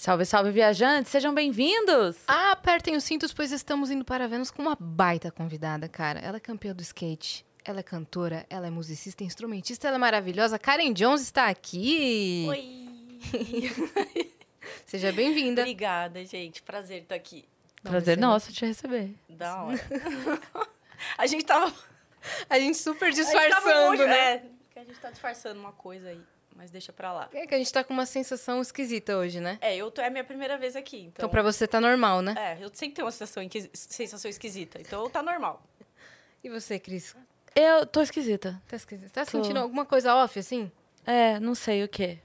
Salve, salve, viajantes! Sejam bem-vindos! Apertem os cintos, pois estamos indo para Vênus com uma baita convidada, cara. Ela é campeã do skate, ela é cantora, ela é musicista, instrumentista, ela é maravilhosa. Karen Jones está aqui! Oi! Seja bem-vinda. Obrigada, gente. Prazer estar aqui. Prazer nosso te receber. Da hora. a gente tava. A gente super a gente disfarçando, tava né? É, que a gente tá disfarçando uma coisa aí. Mas deixa pra lá. É que a gente tá com uma sensação esquisita hoje, né? É, eu tô, é a minha primeira vez aqui. Então, Então, pra você tá normal, né? É, eu sempre tenho uma sensação, sensação esquisita. Então tá normal. E você, Cris? Eu tô esquisita. Tá esquisita? Tá Tô. sentindo alguma coisa off, assim? É, não sei o quê.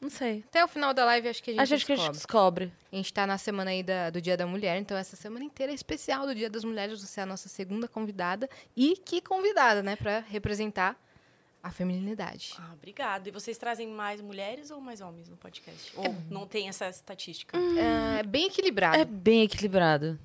Não sei. Até o final da live, acho que a gente, A gente que a gente descobre. descobre. A gente tá na semana aí da- do Dia da Mulher, então essa semana inteira é especial do Dia das Mulheres. Você é a nossa segunda convidada. E que convidada, né? Pra representar a feminilidade. Ah, obrigada. E vocês trazem mais mulheres ou mais homens no podcast? Ou não tem essa estatística? É bem equilibrado. É bem equilibrado.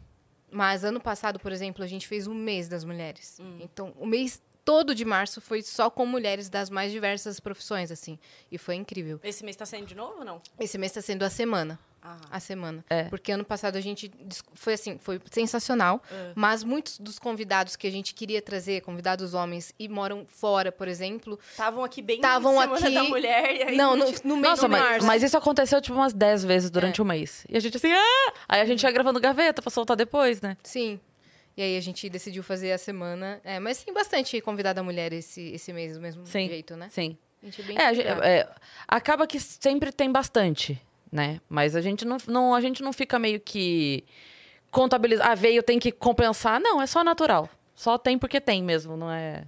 Mas ano passado, por exemplo, a gente fez o mês das mulheres. Então, o mês todo de março foi só com mulheres das mais diversas profissões, assim. E foi incrível. Esse mês tá saindo de novo ou não? Esse mês tá sendo a semana. Ah, A semana. É. Porque ano passado a gente. Foi assim, foi sensacional. É. Mas muitos dos convidados que a gente queria trazer, convidados homens, e moram fora, por exemplo. estavam aqui bem Tavam na semana aqui- da mulher. E aí Não, no, no mês Nossa, mas, março. mas isso aconteceu tipo umas 10 vezes durante o mês. E a gente assim, ah! Aí a gente ia gravando gaveta pra soltar depois, né? Sim. E aí a gente decidiu fazer a semana. É, mas tem bastante convidada mulher esse, esse mês do mesmo Sim. jeito, né? Sim. A gente é bem É, a gente- equilibrado. é, acaba que sempre tem bastante, né? Mas a gente não, não, a gente não fica meio que contabilizar. Ah, veio, tem que compensar. Não, é só natural. Só tem porque tem mesmo, não é.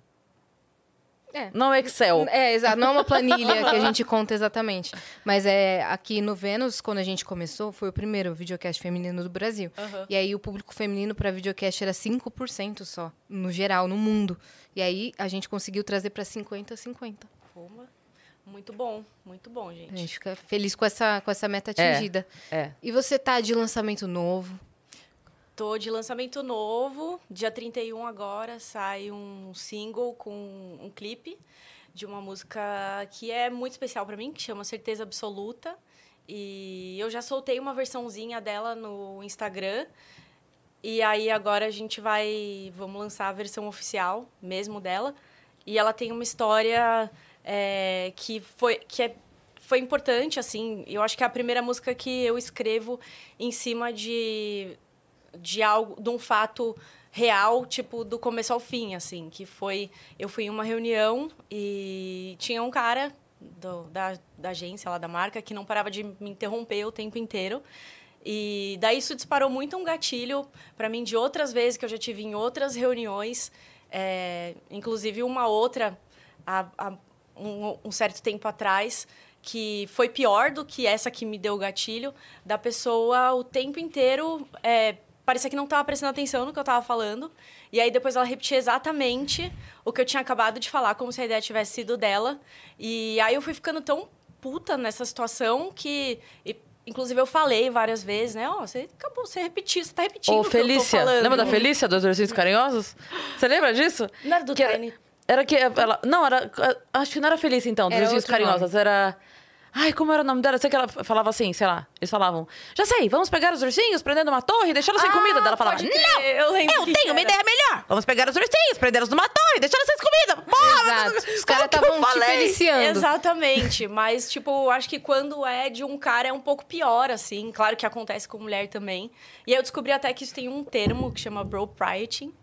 É. Não é Excel. É, exato. Não é uma planilha que a gente conta exatamente. Mas é aqui no Vênus, quando a gente começou, foi o primeiro videocast feminino do Brasil. Aham. E aí o público feminino para videocast era 5% só, no geral, no mundo. E aí a gente conseguiu trazer para 50 50. Puma. Muito bom, muito bom, gente. A gente fica feliz com essa com essa meta atingida. É. E você tá de lançamento novo? Tô de lançamento novo. Dia 31 agora sai um single com um clipe de uma música que é muito especial para mim, que chama Certeza Absoluta. E eu já soltei uma versãozinha dela no Instagram. E aí agora a gente vai vamos lançar a versão oficial mesmo dela. E ela tem uma história é, que foi que é foi importante assim. Eu acho que é a primeira música que eu escrevo em cima de de algo, de um fato real, tipo, do começo ao fim, assim, que foi, eu fui em uma reunião e tinha um cara do- da, da agência lá da marca que não parava de me interromper o tempo inteiro. E daí isso disparou muito um gatilho para mim de outras vezes que eu já tive em outras reuniões, é, inclusive uma outra há um, um certo tempo atrás, que foi pior do que essa que me deu o gatilho, da pessoa o tempo inteiro é, parecia que não estava prestando atenção no que eu estava falando. E aí depois ela repetia exatamente o que eu tinha acabado de falar, como se a ideia tivesse sido dela. E aí eu fui ficando tão puta nessa situação que. e, inclusive eu falei várias vezes, né? Ó, você acabou, você repetiu, você tá repetindo Ô, Felícia. Lembra da Felícia dos Ursinhos Carinhosos? Você lembra disso? Não era do Que. Era que ela. Não, era. Acho que não era Felícia, então, dos Era Ursinhos outro Carinhosos. Era. Ai, como era o nome dela? Eu sei que ela falava assim, sei lá. Eles falavam, já sei, vamos pegar os ursinhos, prendendo uma torre e deixá-los sem Ah, comida. Daí ela falava, não, eu lembro eu tenho uma era. ideia melhor. Vamos pegar os ursinhos, prendê-los numa torre e deixá-los sem comida. Porra, Exato. Os caras estavam te feliciando. Exatamente, mas tipo, acho que quando é de um cara é um pouco pior, assim. Claro que acontece com mulher também. E aí eu descobri até que isso tem um termo que chama bro prioting.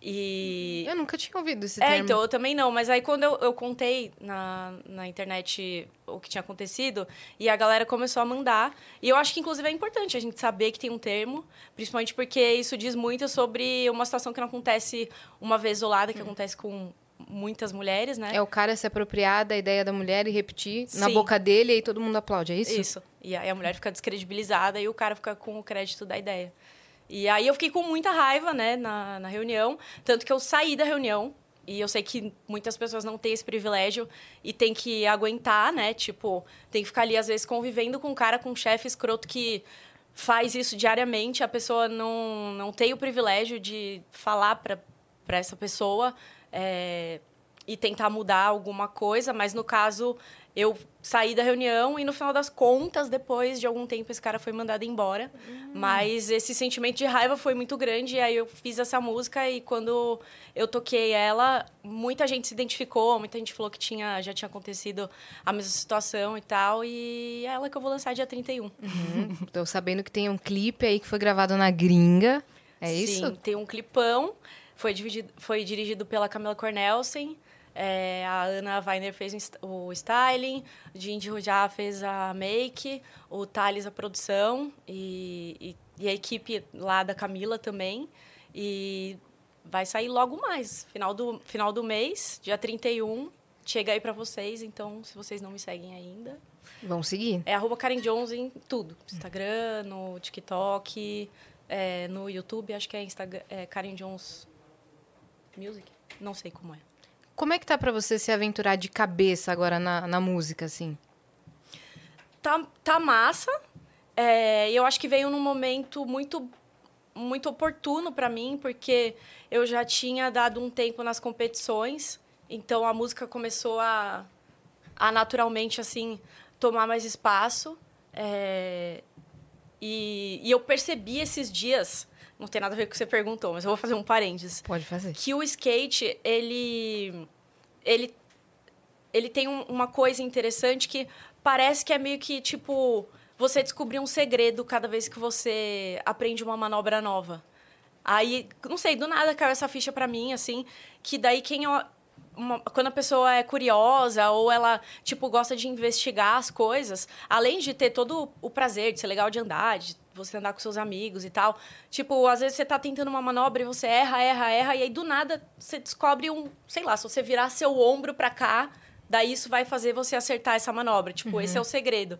E. Eu nunca tinha ouvido esse É, termo. então, eu também não. Mas aí quando eu, eu contei na, na internet o que tinha acontecido, e a galera começou a mandar. E eu acho que, inclusive, é importante a gente saber que tem um termo, principalmente porque isso diz muito sobre uma situação que não acontece uma vez isolada, que acontece com muitas mulheres, né? É o cara se apropriar da ideia da mulher e repetir na Sim. boca dele e aí todo mundo aplaude, é isso? Isso. E aí a mulher fica descredibilizada e o cara fica com o crédito da ideia. E aí eu fiquei com muita raiva, né, na, na reunião. Tanto que eu saí da reunião. E eu sei que muitas pessoas não têm esse privilégio e tem que aguentar, né? Tipo, tem que ficar ali, às vezes, convivendo com um cara, com um chefe escroto que faz isso diariamente. A pessoa não, não tem o privilégio de falar para essa pessoa é, e tentar mudar alguma coisa, mas no caso eu saí da reunião e no final das contas, depois de algum tempo, esse cara foi mandado embora. Uhum. Mas esse sentimento de raiva foi muito grande, e aí eu fiz essa música e quando eu toquei ela, muita gente se identificou, muita gente falou que tinha, já tinha acontecido a mesma situação e tal, e é ela que eu vou lançar dia 31. Uhum. Tô sabendo que tem um clipe aí que foi gravado na gringa. É Sim, isso? Sim, tem um clipão. Foi, dividido, foi dirigido pela Camila Cornelsen. É, a Ana Weiner fez o styling, o Jindy já fez a make, o Thales a produção e, e, e, a equipe lá da Camila também. E vai sair logo mais, final do, final do mês, dia 31. Chega aí para vocês, então se vocês não me seguem ainda. Vão seguir. É arroba Karen Jones em tudo. Instagram, no TikTok, é, no YouTube, acho que é, Instagram, é Karen Jones Music. Não sei como é. Como é que tá para você se aventurar de cabeça agora na, na música, assim? Tá, tá massa. É, eu acho que veio num momento muito muito oportuno para mim, porque eu já tinha dado um tempo nas competições, então a música começou a, a naturalmente assim tomar mais espaço. É, e, e eu percebi esses dias não tem nada a ver com o que você perguntou, mas eu vou fazer um parênteses. Pode fazer. Que o skate, ele. Ele, ele tem um, uma coisa interessante que parece que é meio que tipo. Você descobrir um segredo cada vez que você aprende uma manobra nova. Aí, não sei, do nada caiu essa ficha para mim, assim, que daí quem. Uma, quando a pessoa é curiosa ou ela, tipo, gosta de investigar as coisas, além de ter todo o prazer de ser legal de andar, de você andar com seus amigos e tal. Tipo, às vezes você tá tentando uma manobra e você erra, erra, erra, e aí do nada você descobre um, sei lá, se você virar seu ombro para cá, daí isso vai fazer você acertar essa manobra. Tipo, uhum. esse é o segredo.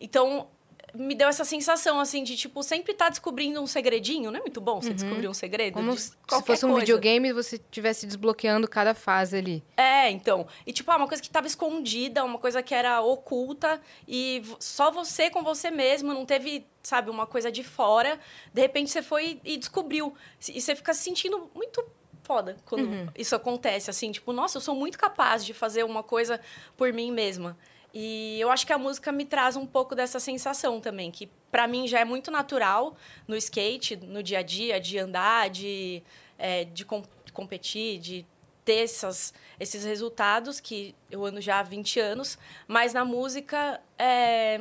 Então, me deu essa sensação, assim, de, tipo, sempre estar tá descobrindo um segredinho. Não é muito bom você uhum. descobrir um segredo? Como se fosse um coisa. videogame e você estivesse desbloqueando cada fase ali. É, então. E, tipo, ah, uma coisa que estava escondida, uma coisa que era oculta e só você com você mesmo, não teve, sabe, uma coisa de fora. De repente você foi e descobriu. E você fica se sentindo muito foda quando uhum. isso acontece, assim. Tipo, nossa, eu sou muito capaz de fazer uma coisa por mim mesma. E eu acho que a música me traz um pouco dessa sensação também, que para mim já é muito natural no skate, no dia a dia, de andar, de, é, de, com, competir, de ter essas, esses resultados, que eu ando já há 20 anos, mas na música é,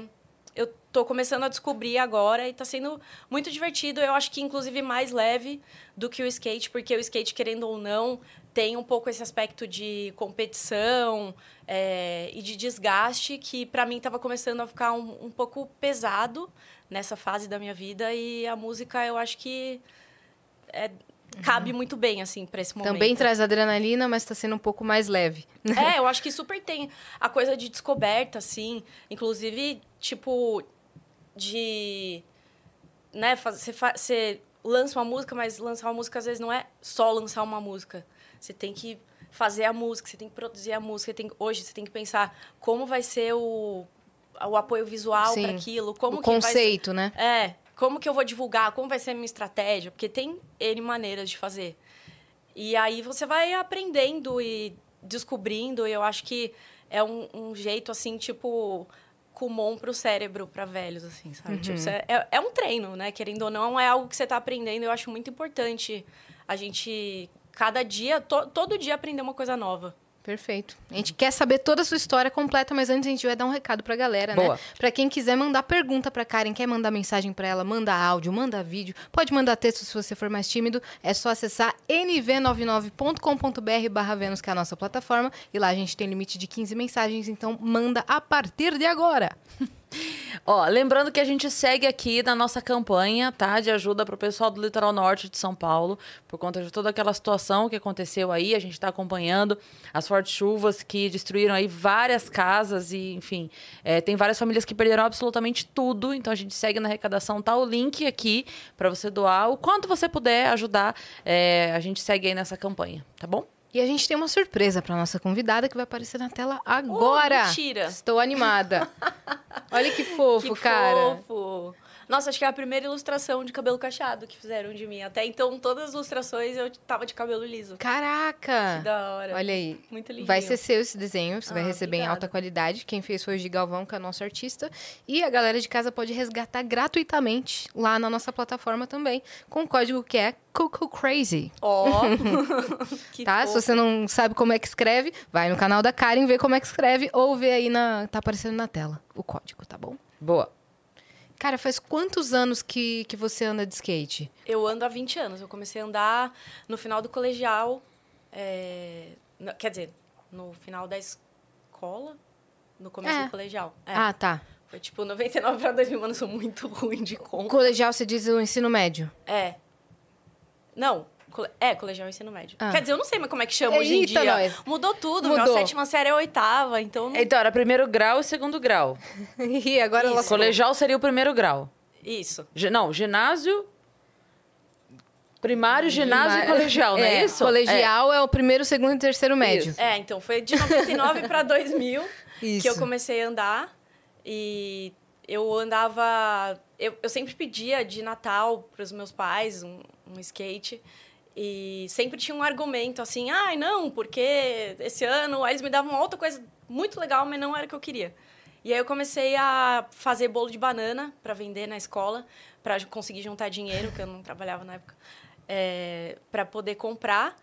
eu tô começando a descobrir agora e está sendo muito divertido. Eu acho que, inclusive, mais leve do que o skate, porque o skate, querendo ou não, tem um pouco esse aspecto de competição é, e de desgaste que para mim estava começando a ficar um, um, pouco pesado nessa fase da minha vida e a música eu acho que é, cabe uhum. muito bem assim para esse momento. Também traz adrenalina, mas está sendo um pouco mais leve. É, eu acho que super tem a coisa de descoberta assim, inclusive tipo de né, você, você lança uma música, mas lançar uma música às vezes não é só lançar uma música. Você tem que fazer a música, você tem que produzir a música. Tem, hoje você tem que pensar como vai ser o, o apoio visual para aquilo. Como o conceito, vai, né? É. Como que eu vou divulgar? Como vai ser a minha estratégia? Porque tem N maneiras de fazer. E aí você vai aprendendo e descobrindo. E eu acho que é um, um jeito, assim, tipo comum para o cérebro para velhos, assim, sabe? Tipo, uhum. Tipo, é, é um treino, né? Querendo ou não, é algo que você está aprendendo. Eu acho muito importante a gente cada dia, to, todo dia aprender uma coisa nova. Perfeito. A gente quer saber toda a sua história completa, mas antes a gente vai dar um recado pra galera, né? Boa. né? Pra quem quiser mandar pergunta pra Karen, quer mandar mensagem pra ela, manda áudio, manda vídeo, pode mandar texto se você for mais tímido, é só acessar nv99.com.br barra Vênus, que é a nossa plataforma, e lá a gente tem limite de 15 mensagens, então manda a partir de agora. Ó, lembrando que a gente segue aqui na nossa campanha, tá? De ajuda para o pessoal do litoral norte de São Paulo, por conta de toda aquela situação que aconteceu aí. A gente está acompanhando as fortes chuvas que destruíram aí várias casas e, enfim, é, tem várias famílias que perderam absolutamente tudo. Então a gente segue na arrecadação, tá o link aqui para você doar o quanto você puder ajudar. É, a gente segue aí nessa campanha, tá bom? E a gente tem uma surpresa para nossa convidada que vai aparecer na tela agora. Oh, mentira! Estou animada. Olha que fofo, que cara. Fofo. Nossa, acho que é a primeira ilustração de cabelo cacheado que fizeram de mim. Até então, todas as ilustrações eu tava de cabelo liso. Caraca! Que da hora. Olha aí. Muito lindo. Vai ser seu esse desenho, você Ah, vai receber em obrigada. alta qualidade. Quem fez foi o Gigalvão, que é nosso artista. E a galera de casa pode resgatar gratuitamente lá na nossa plataforma também, com o código que é Cuckoo Crazy. Ó. que tá? Se fofo. você não sabe como é que escreve, vai no canal da Karen, vê como é que escreve ou vê aí na. tá aparecendo na tela o código, tá bom? Boa. Cara, faz quantos anos que, que você anda de skate? Eu ando há 20 anos. Eu comecei a andar no final do colegial. é, no- quer dizer, no final da escola. No começo É. do colegial. É. Ah, tá. Foi tipo 99 pra 2000, mano. Eu sou muito ruim de conta. Colegial, você diz o ensino médio. É. Não. É, colegial e ensino médio. Ah. Quer dizer, eu não sei mais como é que chama hoje em Eita, dia. nós. Mudou tudo. Mudou. Minha sétima série é oitava, então... não- Então, era primeiro grau e segundo grau. e agora ela Isso. Colegial seria o primeiro grau. Isso. Gi- Não, ginásio. Primário, ginásio e colegial, não é, isso? Colegial é. o primeiro, segundo e terceiro médio. Isso. É, então foi de 99 pra 2000 Isso. que eu comecei a andar. E eu andava. Eu, eu sempre pedia de Natal para os meus pais um, um skate. E sempre tinha um argumento assim: ai, não, porque esse ano aí eles me davam outra coisa muito legal, mas não era o que eu queria. E aí eu comecei a fazer bolo de banana para vender na escola, para conseguir juntar dinheiro, que eu não trabalhava na época, é, para poder comprar.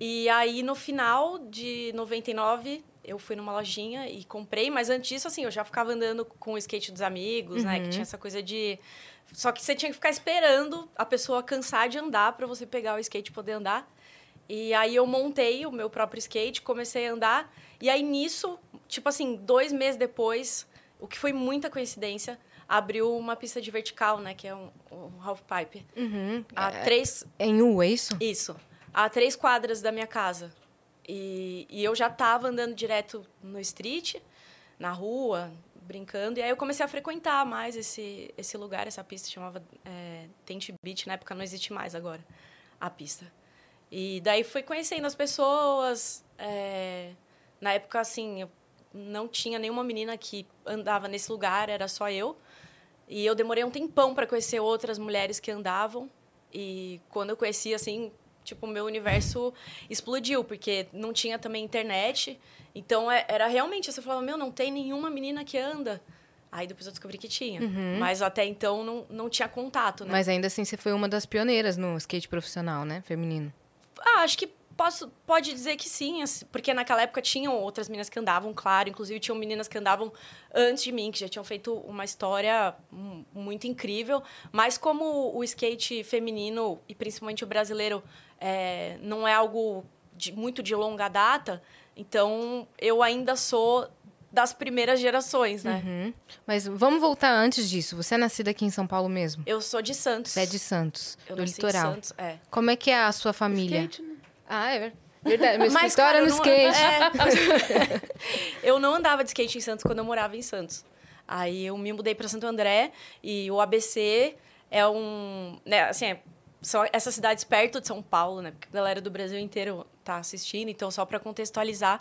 E aí, no final de 99, eu fui numa lojinha e comprei, mas antes disso, assim, eu já ficava andando com o skate dos amigos, né? Que tinha essa coisa de. Só que você tinha que ficar esperando a pessoa cansar de andar para você pegar o skate e poder andar. E aí eu montei o meu próprio skate, comecei a andar. E aí nisso, tipo assim, dois meses depois, o que foi muita coincidência, abriu uma pista de vertical, né? Que é um, um half pipe. Uhum. A três, É em U, é isso? isso. A três quadras da minha casa. E, e eu já estava andando direto no street, na rua, brincando. E aí eu comecei a frequentar mais esse, esse lugar, essa pista. Chamava é, Tent Beach. Na época não existe mais agora a pista. E daí fui conhecendo as pessoas. é, na época, assim, eu não tinha nenhuma menina que andava nesse lugar, era só eu. E eu demorei um tempão para conhecer outras mulheres que andavam. E quando eu conheci, assim, tipo, o meu universo explodiu, porque não tinha também internet. Então, é- era realmente, você falava, meu, não tem nenhuma menina que anda. Aí depois eu descobri que tinha. Mas até então não, não tinha contato, né? Mas ainda assim, você foi uma das pioneiras no skate profissional, né? Feminino. Ah, acho que posso, pode dizer que sim, assim, porque naquela época tinham outras meninas que andavam, claro. Inclusive, tinham meninas que andavam antes de mim, que já tinham feito uma história muito incrível. Mas como o skate feminino, e principalmente o brasileiro, é, não é algo de- muito de longa data, então eu ainda sou das primeiras gerações, né? Uhum. Mas vamos voltar antes disso. Você é nascida aqui em São Paulo mesmo? Eu sou de Santos. Você é de Santos, eu do nasci litoral. Em Santos, é. Como é que é a sua família? Skate, né? Ah, é ver- verdade. Meu Mas, cara, é no eu não- skate. é. eu não andava de skate em Santos quando eu morava em Santos. Aí eu me mudei para Santo André e o ABC é um, né, assim, é- são essas cidades perto de São Paulo, né? Porque a galera do Brasil inteiro tá assistindo, então só para contextualizar,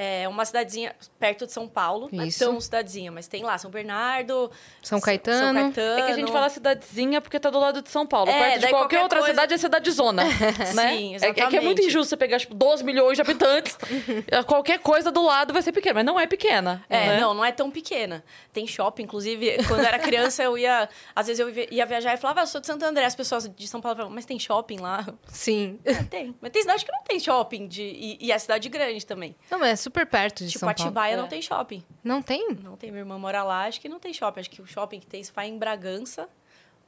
é uma cidadezinha perto de São Paulo, não é Isso. tão cidadezinha, mas tem lá São Bernardo, São São Caetano. Caetano. É que a gente fala cidadezinha porque tá do lado de São Paulo. É, Perto de daí qualquer, qualquer outra coisa- cidade é cidade zona. né? Sim, É, é que é muito exatamente. injusto você pegar, tipo, 12 milhões de habitantes. qualquer coisa do lado vai ser pequena, mas não é pequena. É, né? não, não é tão pequena. Tem shopping, inclusive, quando eu era criança, eu ia. Às vezes eu ia viajar e falava, ah, eu sou de Santo André. As pessoas de São Paulo falavam, mas tem shopping lá? Sim. É, tem. Mas tem cidade que não tem shopping. De, e, e é cidade grande também. Não, mas é super perto de tipo, São Paulo. Atibaia É. não tem shopping. Não tem? Não tem. Minha irmã mora lá, acho que não tem shopping. Acho que o shopping que tem se faz em Bragança,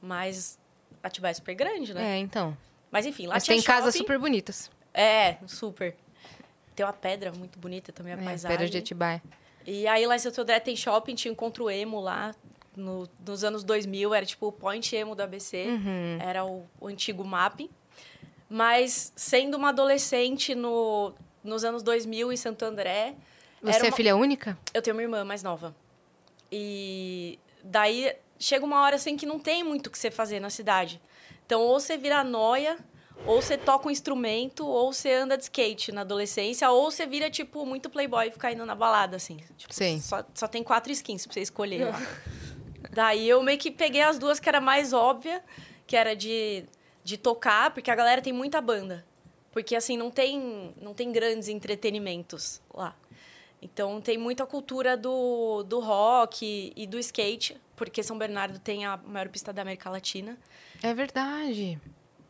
mas Atibaia é super grande, né? É, então. Mas enfim, lá Mas tem casas shopping. super bonitas. É, super. Tem uma pedra muito bonita também, a É, paisagem. Pedra de Atibaia. E aí lá em Santo André tem shopping, tinha encontro emo lá. No, nos anos 2000, era tipo o point emo do ABC. Uhum. Era o, o antigo mapping. Mas sendo uma adolescente no, nos anos 2000 em Santo André... Você é uma- filha única? Eu tenho uma irmã mais nova. E daí chega uma hora assim que não tem muito o que você fazer na cidade. Então, ou você vira noia, ou você toca um instrumento, ou você anda de skate na adolescência, ou você vira, tipo, muito playboy e fica indo na balada, assim. Tipo, Sim. Só, só tem quatro skins pra você escolher lá. Daí eu meio que peguei as duas que era mais óbvia, que era de, de tocar, porque a galera tem muita banda. Porque, assim, não tem, não tem grandes entretenimentos lá. Então, tem muita cultura do, do rock e do skate, porque São Bernardo tem a maior pista da América Latina. É verdade.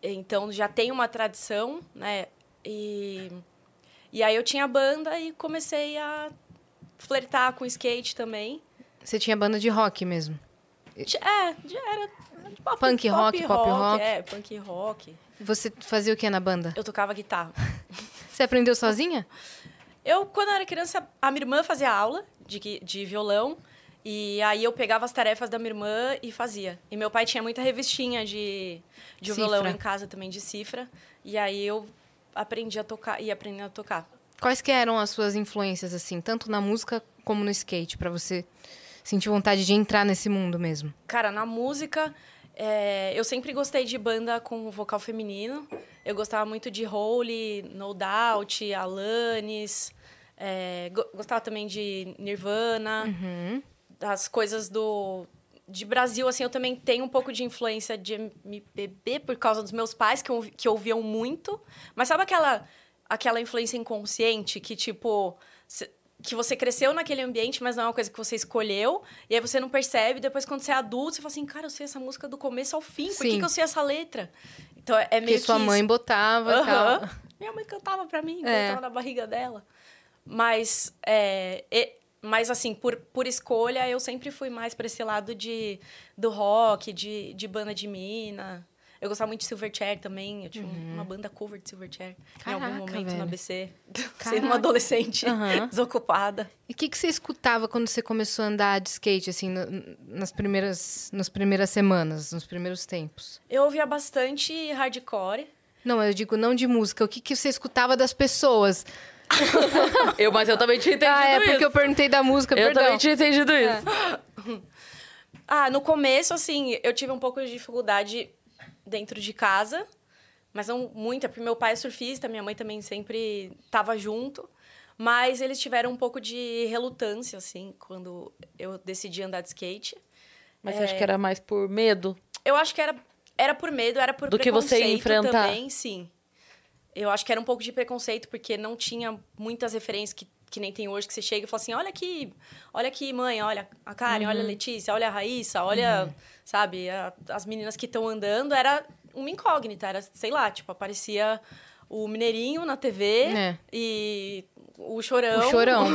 Então, já tem uma tradição, né? E, e aí eu tinha banda e comecei a flertar com skate também. Você tinha banda de rock mesmo? É, já era. Pop, punk rock, pop rock. É, punk rock. Você fazia o que na banda? Eu tocava guitarra. Você aprendeu sozinha? Eu, quando eu era criança, a minha irmã fazia aula de, de violão. E aí eu pegava as tarefas da minha irmã e fazia. E meu pai tinha muita revistinha de, de violão em casa também, de cifra. E aí eu aprendi a tocar e aprendi a tocar. Quais que eram as suas influências, assim, tanto na música como no skate, para você sentir vontade de entrar nesse mundo mesmo? Cara, na música, é, eu sempre gostei de banda com vocal feminino. Eu gostava muito de Hole, No Doubt, Alanis. É, gostava também de Nirvana. Uhum. As coisas do... De Brasil, assim, eu também tenho um pouco de influência de MPB por causa dos meus pais, que, que ouviam muito. Mas sabe aquela, aquela influência inconsciente que, tipo que você cresceu naquele ambiente, mas não é uma coisa que você escolheu, e aí você não percebe, depois quando você é adulto, você fala assim, cara, eu sei essa música do começo ao fim, por que, que eu sei essa letra? Então é meio que... sua mãe isso. botava uhum. tal. Minha mãe cantava pra mim, é. cantava na barriga dela. Mas, é, e, mas assim, por, por escolha, eu sempre fui mais pra esse lado de, do rock, de, de banda de mina, eu gostava muito de Silverchair também. Eu tinha uhum. uma banda cover de Silverchair em algum momento velho. no ABC. Sendo uma adolescente uhum. desocupada. E o que, que você escutava quando você começou a andar de skate, assim, no, nas, primeiras, nas primeiras semanas, nos primeiros tempos? Eu ouvia bastante hardcore. Não, eu digo não de música. O que, que você escutava das pessoas? eu, mas eu também tinha entendido isso. Ah, é isso. porque eu perguntei da música, Eu perdão. também tinha entendido isso. É. ah, no começo, assim, eu tive um pouco de dificuldade dentro de casa, mas não muita, porque meu pai é surfista, minha mãe também sempre estava junto. Mas eles tiveram um pouco de relutância, assim, quando eu decidi andar de skate. Mas é... você acha que era mais por medo? Eu acho que era, era por medo, era por Do que você ia enfrentar. também, sim. Eu acho que era um pouco de preconceito, porque não tinha muitas referências que, que nem tem hoje, que você chega e fala assim, olha aqui, olha aqui, mãe, olha a Karen, uhum. olha a Letícia, olha a Raíssa, olha... Uhum sabe? A, as meninas que estão andando era uma incógnita, era, sei lá, tipo, aparecia o Mineirinho na TV é. e o Chorão. O Chorão.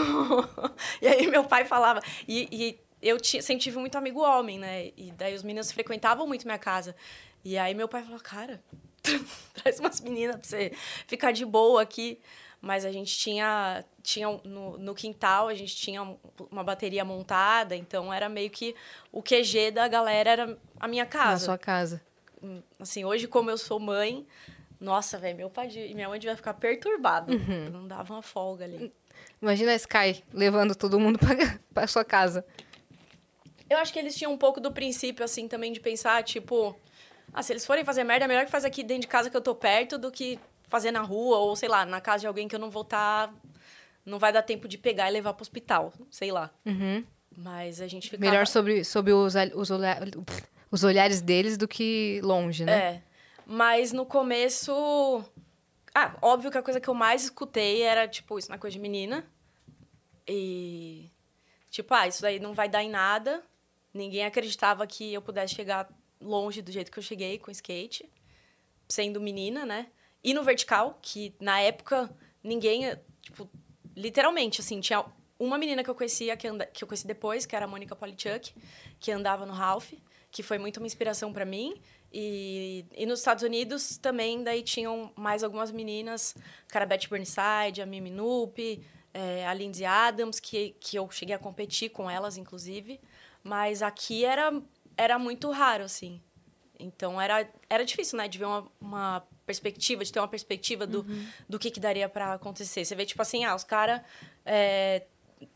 e aí meu pai falava. E, e eu sempre tive muito amigo homem, né? E daí os meninos frequentavam muito minha casa. E aí meu pai falou, cara, traz umas meninas pra você ficar de boa aqui. Mas a gente tinha, tinha no, no quintal, a gente tinha uma bateria montada, então era meio que o QG da galera era a minha casa. Na sua casa. Hum, assim, hoje, como eu sou mãe, nossa, velho, meu pai e minha mãe devia ficar perturbado. Uhum. Não dava uma folga ali. Imagina a Sky levando todo mundo para sua casa. Eu acho que eles tinham um pouco do princípio, assim, também de pensar, tipo... Ah, se eles forem fazer merda, é melhor que fazer aqui dentro de casa que eu tô perto do que fazer na rua ou, sei lá, na casa de alguém que eu não vou estar... Tá, não vai dar tempo de pegar e levar pro hospital, sei lá. Uhum. Mas a gente ficava... Melhor sobre, sobre os, os, os olhares deles do que longe, né? É. Mas no começo... Ah, óbvio que a coisa que eu mais escutei era, tipo, isso na coisa de menina. E... Tipo, ah, isso daí não vai dar em nada. Ninguém acreditava que eu pudesse chegar longe do jeito que eu cheguei com skate. Sendo menina, né? E no vertical, que na época ninguém, tipo, literalmente, assim, tinha uma menina que eu conhecia, que, anda, que eu conheci depois, que era a Mônica Polichuk, que andava no Ralph, que foi muito uma inspiração para mim. E, e nos Estados Unidos também, daí tinham mais algumas meninas, cara Beth Burnside, a Mimi Noop, é, a Lindsay Adams, que, que eu cheguei a competir com elas, inclusive. Mas aqui era, era muito raro, assim. Então era, era difícil, né, de ver uma, uma perspectiva, de ter uma perspectiva do, uhum. do que, que daria para acontecer. Você vê, tipo assim, ah, os caras. É,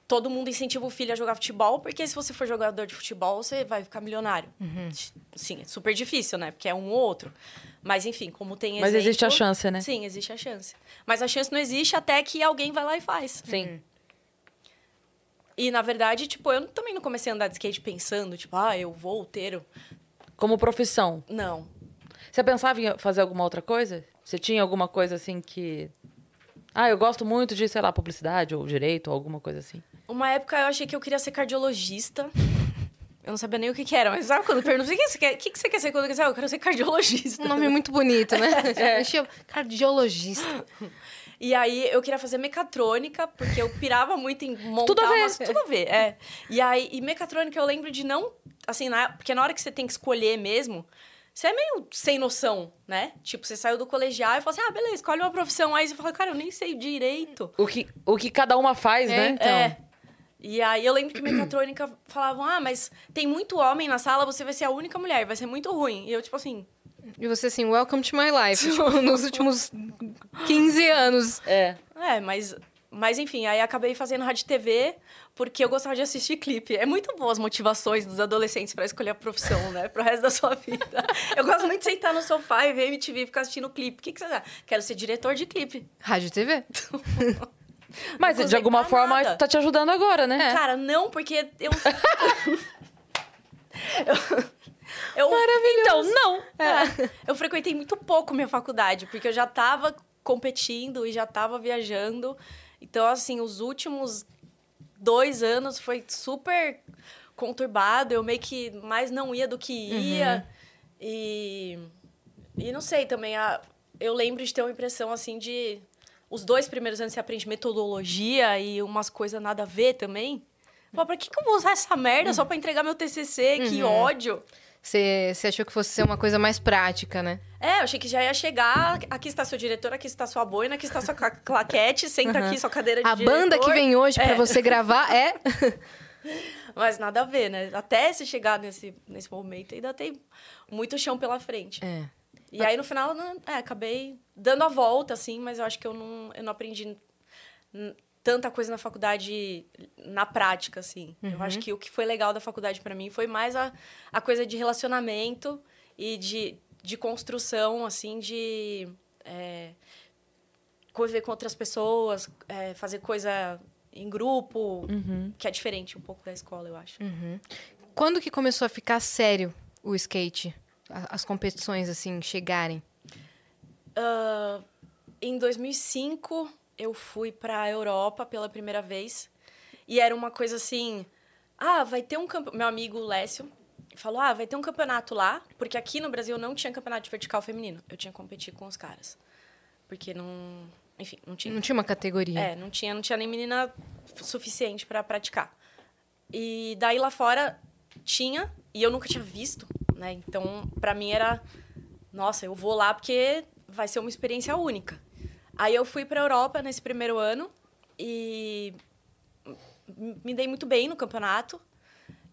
todo mundo incentiva o filho a jogar futebol, porque se você for jogador de futebol, você vai ficar milionário. Uhum. Sim, é super difícil, né? Porque é um ou outro. Mas, enfim, como tem exemplo... Mas existe a chance, né? Sim, existe a chance. Mas a chance não existe até que alguém vai lá e faz. Sim. Uhum. E, na verdade, tipo, eu também não comecei a andar de skate pensando, tipo, ah, eu vou ter... Como profissão? Não. Você pensava em fazer alguma outra coisa? Você tinha alguma coisa assim que... Ah, eu gosto muito de, sei lá, publicidade ou direito ou alguma coisa assim. Uma época eu achei que eu queria ser cardiologista. Eu não sabia nem o que, que era, mas sabe quando perguntam o que você quer? O que, que você quer ser quando quiser? Eu quero ser cardiologista. Um nome muito bonito, né? é. Cardiologista. E aí eu queria fazer mecatrônica, porque eu pirava muito em montar tudo a ver. Umas... Tudo a ver, é. E aí, e mecatrônica eu lembro de não. Assim, na... porque na hora que você tem que escolher mesmo, você é meio sem noção, né? Tipo, você saiu do colegial e fala assim, ah, beleza, escolhe uma profissão. Aí você fala, cara, eu nem sei direito. O que, o que cada uma faz, é, né? Então. É. E aí eu lembro que mecatrônica falavam, ah, mas tem muito homem na sala, você vai ser a única mulher, vai ser muito ruim. E eu, tipo assim. E você assim, welcome to my life, tipo, nos últimos 15 anos. É. É, mas. Mas enfim, aí acabei fazendo rádio TV porque eu gostava de assistir clipe. É muito boas as motivações dos adolescentes para escolher a profissão, né? Pro resto da sua vida. Eu gosto muito de sentar no sofá e ver MTV e ficar assistindo clipe. O que, que você dá? Quero ser diretor de clipe. Rádio TV? Mas de alguma forma nada. tá te ajudando agora, né? É. Cara, não, porque eu. eu... Maravilhoso. Então, não. É. Eu frequentei muito pouco minha faculdade, porque eu já tava competindo e já tava viajando. Então, assim, os últimos dois anos foi super conturbado. Eu meio que mais não ia do que ia. Uhum. E. E não sei também. A, eu lembro de ter uma impressão assim de os dois primeiros anos você aprende metodologia e umas coisas nada a ver também. Pô, pra que, que eu vou usar essa merda só pra entregar meu TCC? Uhum. Que ódio! Você achou que fosse ser uma coisa mais prática, né? É, eu achei que já ia chegar. Aqui está seu diretor, aqui está sua boina, aqui está sua claquete, senta uhum. aqui sua cadeira de A diretor. banda que vem hoje é. para você gravar é. Mas nada a ver, né? Até se chegar nesse, nesse momento, ainda tem muito chão pela frente. É. E aí, no final, é, acabei dando a volta, assim, mas eu acho que eu não, eu não aprendi tanta coisa na faculdade na prática, assim. Uhum. Eu acho que o que foi legal da faculdade para mim foi mais a, a coisa de relacionamento e de, de construção, assim, de é, conviver com outras pessoas, é, fazer coisa em grupo, uhum. que é diferente um pouco da escola, eu acho. Uhum. Quando que começou a ficar sério o skate? as competições assim chegarem? Uh, em 2005 eu fui para a Europa pela primeira vez e era uma coisa assim, ah, vai ter um camp... meu amigo Lécio falou, ah, vai ter um campeonato lá, porque aqui no Brasil não tinha campeonato de vertical feminino. Eu tinha que competir com os caras. Porque não, enfim, não tinha. Não tinha uma categoria. É, não tinha, não tinha nem menina suficiente para praticar. E daí lá fora tinha, e eu nunca tinha visto né? Então, para mim era, nossa, eu vou lá porque vai ser uma experiência única. Aí eu fui para a Europa nesse primeiro ano e me dei muito bem no campeonato.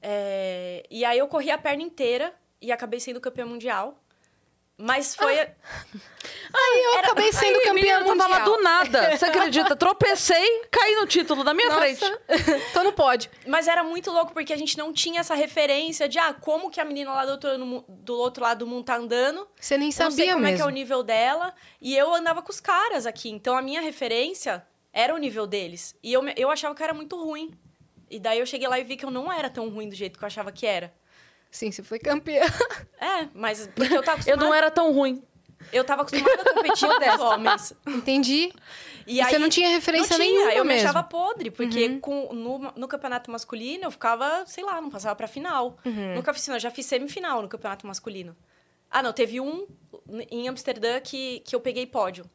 É... E aí eu corri a perna inteira e acabei sendo campeã mundial. Mas foi. Ah. Aí eu Era... acabei sendo Aí, campeã mundial. Eu tava lá do nada. Você acredita? Tropecei, caí no título da minha Nossa. frente. então não pode. Mas era muito louco porque a gente não tinha essa referência de ah, como que a menina lá do outro, do outro lado do mundo tá andando. Você nem sabia não sei como mesmo. é que é o nível dela. E eu andava com os caras aqui. Então a minha referência era o nível deles. E eu, eu achava que era muito ruim. E daí eu cheguei lá e vi que eu não era tão ruim do jeito que eu achava que era. Sim, você foi campeã. É, mas porque eu tava acostumada... Eu não era tão ruim. Eu tava acostumada a competir com os homens. Entendi. E, e aí, você não tinha referência não tinha, nenhuma eu mesmo. me achava podre, porque uhum. com, no, no campeonato masculino eu ficava, sei lá, não passava pra final. Uhum. Nunca fiz final, já fiz semifinal no campeonato masculino. Ah, não, teve um em Amsterdã que, que eu peguei pódio.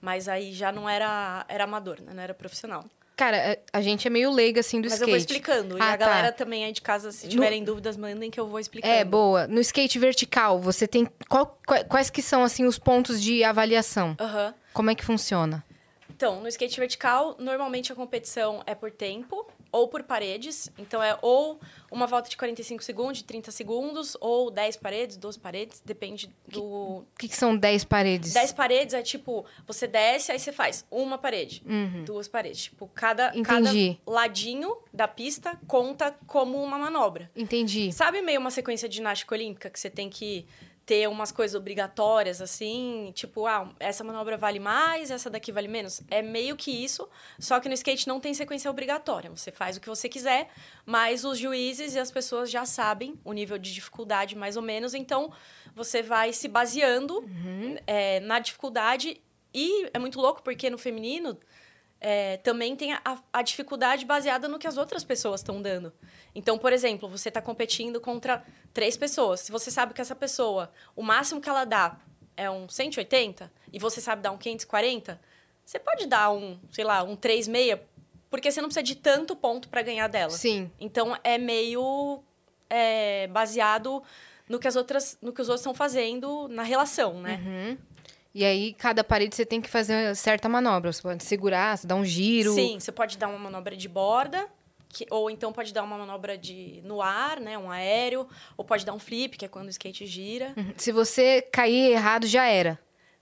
Mas aí já não era, era amador, né? Não era profissional. Cara, é, a gente é meio leiga, assim, do Mas skate. Mas eu vou explicando. Ah, e a galera tá. também aí de casa, se tiverem no... dúvidas, mandem que eu vou explicando. É, boa. No skate vertical, você tem... Qual, quais que são, assim, os pontos de avaliação? Uhum. Como é que funciona? Então, no skate vertical, normalmente a competição é por tempo ou por paredes. Então, é ou uma volta de 45 segundos, de 30 segundos, ou 10 paredes, 12 paredes, depende do... O que, que, são 10 paredes? 10 paredes é tipo, você desce, aí você faz uma parede, uhum. duas paredes. Tipo, cada, cada ladinho da pista conta como uma manobra. Entendi. Sabe meio uma sequência de ginástica olímpica que você tem que ter umas coisas obrigatórias, assim, tipo, ah, essa manobra vale mais, essa daqui vale menos. É meio que isso, só que no skate não tem sequência obrigatória. Você faz o que você quiser, mas os juízes e as pessoas já sabem o nível de dificuldade, mais ou menos, então você vai se baseando uhum. é, na dificuldade. E é muito louco, porque no feminino é, também tem a, a, dificuldade baseada no que as outras pessoas estão dando. Então, por exemplo, você está competindo contra três pessoas. Se você sabe que essa pessoa, o máximo que ela dá é um 180 e você sabe dar um 540, você pode dar um, sei lá, um 3,6, porque você não precisa de tanto ponto para ganhar dela. Sim. Então, é meio é, baseado no que as outras, no que os outros estão fazendo na relação, né? Uhum. E aí, cada parede você tem que fazer certa manobra. Você pode segurar, você dá um giro. Sim, você pode dar uma manobra de borda, que, ou então pode dar uma manobra de no ar, né? Um aéreo. Ou pode dar um flip, que é quando o skate gira. Uhum. Se você cair errado, já era.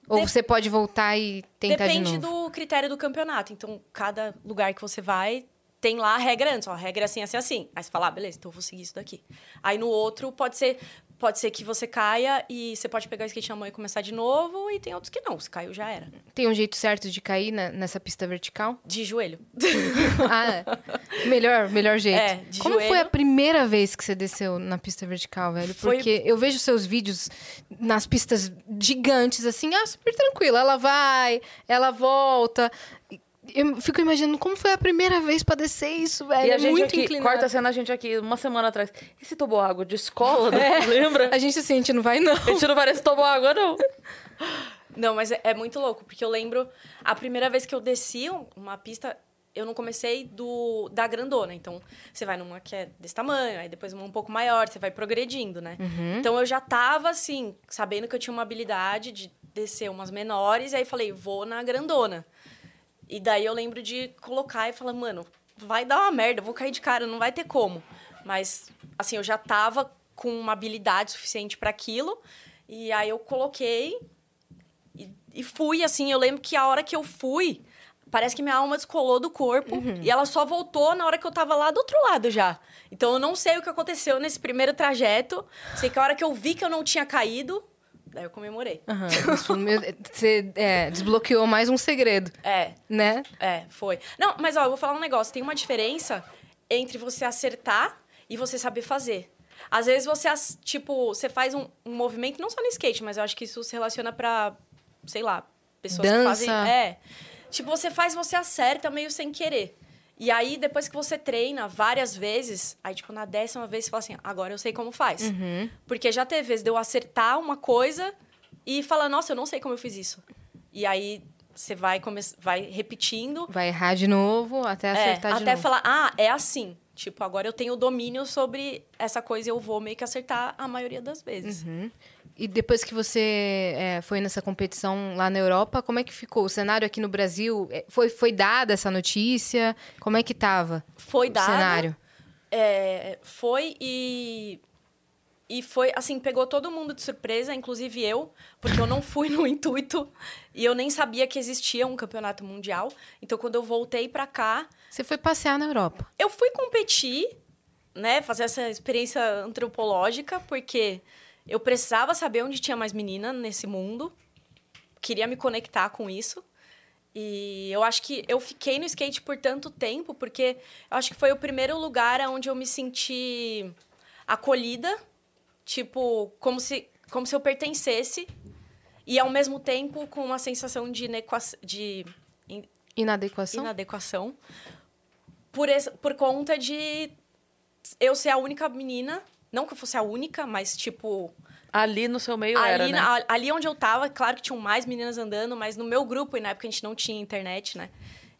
Ou de... você pode voltar e tentar Depende de novo? do critério do campeonato. Então, cada lugar que você vai tem lá a regra antes. Ó, a regra é assim, assim, assim. Aí você fala, ah, beleza, então eu vou seguir isso daqui. Aí no outro pode ser Pode ser que você caia e você pode pegar o skate na mão e começar de novo, e tem outros que não. Se caiu, já era. Tem um jeito certo de cair na, nessa pista vertical? De joelho. ah, é. Melhor, melhor jeito. É, de Como joelho. foi a primeira vez que você desceu na pista vertical, velho? Porque foi... eu vejo seus vídeos nas pistas gigantes, assim, ah, super tranquila. Ela vai, ela volta eu fico imaginando como foi a primeira vez pra descer isso, velho. E a é gente muito aqui, inclinado. corta a cena a gente aqui, uma semana atrás. E se tomou água de escola, né? é. lembra? A gente assim, a gente não vai, não. A gente não vai se tomou água, não. Não, mas é, é, muito louco, porque eu lembro a primeira vez que eu desci uma pista, eu não comecei do da grandona. Então, você vai numa que é desse tamanho, aí depois uma um pouco maior, você vai progredindo, né? Uhum. Então, eu já tava, assim, sabendo que eu tinha uma habilidade de descer umas menores, e aí falei, vou na grandona. E daí eu lembro de colocar e falar, mano, vai dar uma merda, vou cair de cara, não vai ter como. Mas, assim, eu já tava com uma habilidade suficiente para aquilo. E aí eu coloquei e, e, fui, assim. Eu lembro que a hora que eu fui, parece que minha alma descolou do corpo. Uhum. E ela só voltou na hora que eu tava lá do outro lado já. Então eu não sei o que aconteceu nesse primeiro trajeto. Sei que a hora que eu vi que eu não tinha caído, Daí eu comemorei. Uhum. Você é, desbloqueou mais um segredo. É. Né? É, foi. Não, mas ó, eu vou falar um negócio. Tem uma diferença entre você acertar e você saber fazer. Às vezes você, tipo, você faz um, um movimento, não só no skate, mas eu acho que isso se relaciona pra, sei lá, pessoas Dança. que fazem. É. Tipo, você faz, você acerta meio sem querer. E aí, depois que você treina várias vezes, aí, tipo, na décima vez você fala assim, agora eu sei como faz. Uhum. Porque já teve vezes de eu acertar uma coisa e falar, nossa, eu não sei como eu fiz isso. E aí você vai, come... vai repetindo. Vai errar de novo até é, acertar é, de até novo. falar, ah, é assim. Tipo, agora eu tenho domínio sobre essa coisa e eu vou meio que acertar a maioria das vezes. Uhum. E depois que você é, foi nessa competição lá na Europa, como é que ficou? O cenário aqui no Brasil, é, foi, foi dada essa notícia? Como é que tava foi o dada, cenário? É, foi e... E foi, assim, pegou todo mundo de surpresa, inclusive eu, porque eu não fui no intuito e eu nem sabia que existia um campeonato mundial. Então, quando eu voltei para cá... Você foi passear na Europa? Eu fui competir, né? Fazer essa experiência antropológica, porque eu precisava saber onde tinha mais menina nesse mundo. Queria me conectar com isso. E eu acho que eu fiquei no skate por tanto tempo, porque eu acho que foi o primeiro lugar onde eu me senti acolhida, tipo, como se, como se eu pertencesse, e ao mesmo tempo com uma sensação de, de inadequação. inadequação por, por conta de eu ser a única menina não que eu fosse a única, mas tipo. Ali no seu meio ali, era, né? ali onde eu tava, claro que tinham mais meninas andando, mas no meu grupo, e na época a gente não tinha internet, né?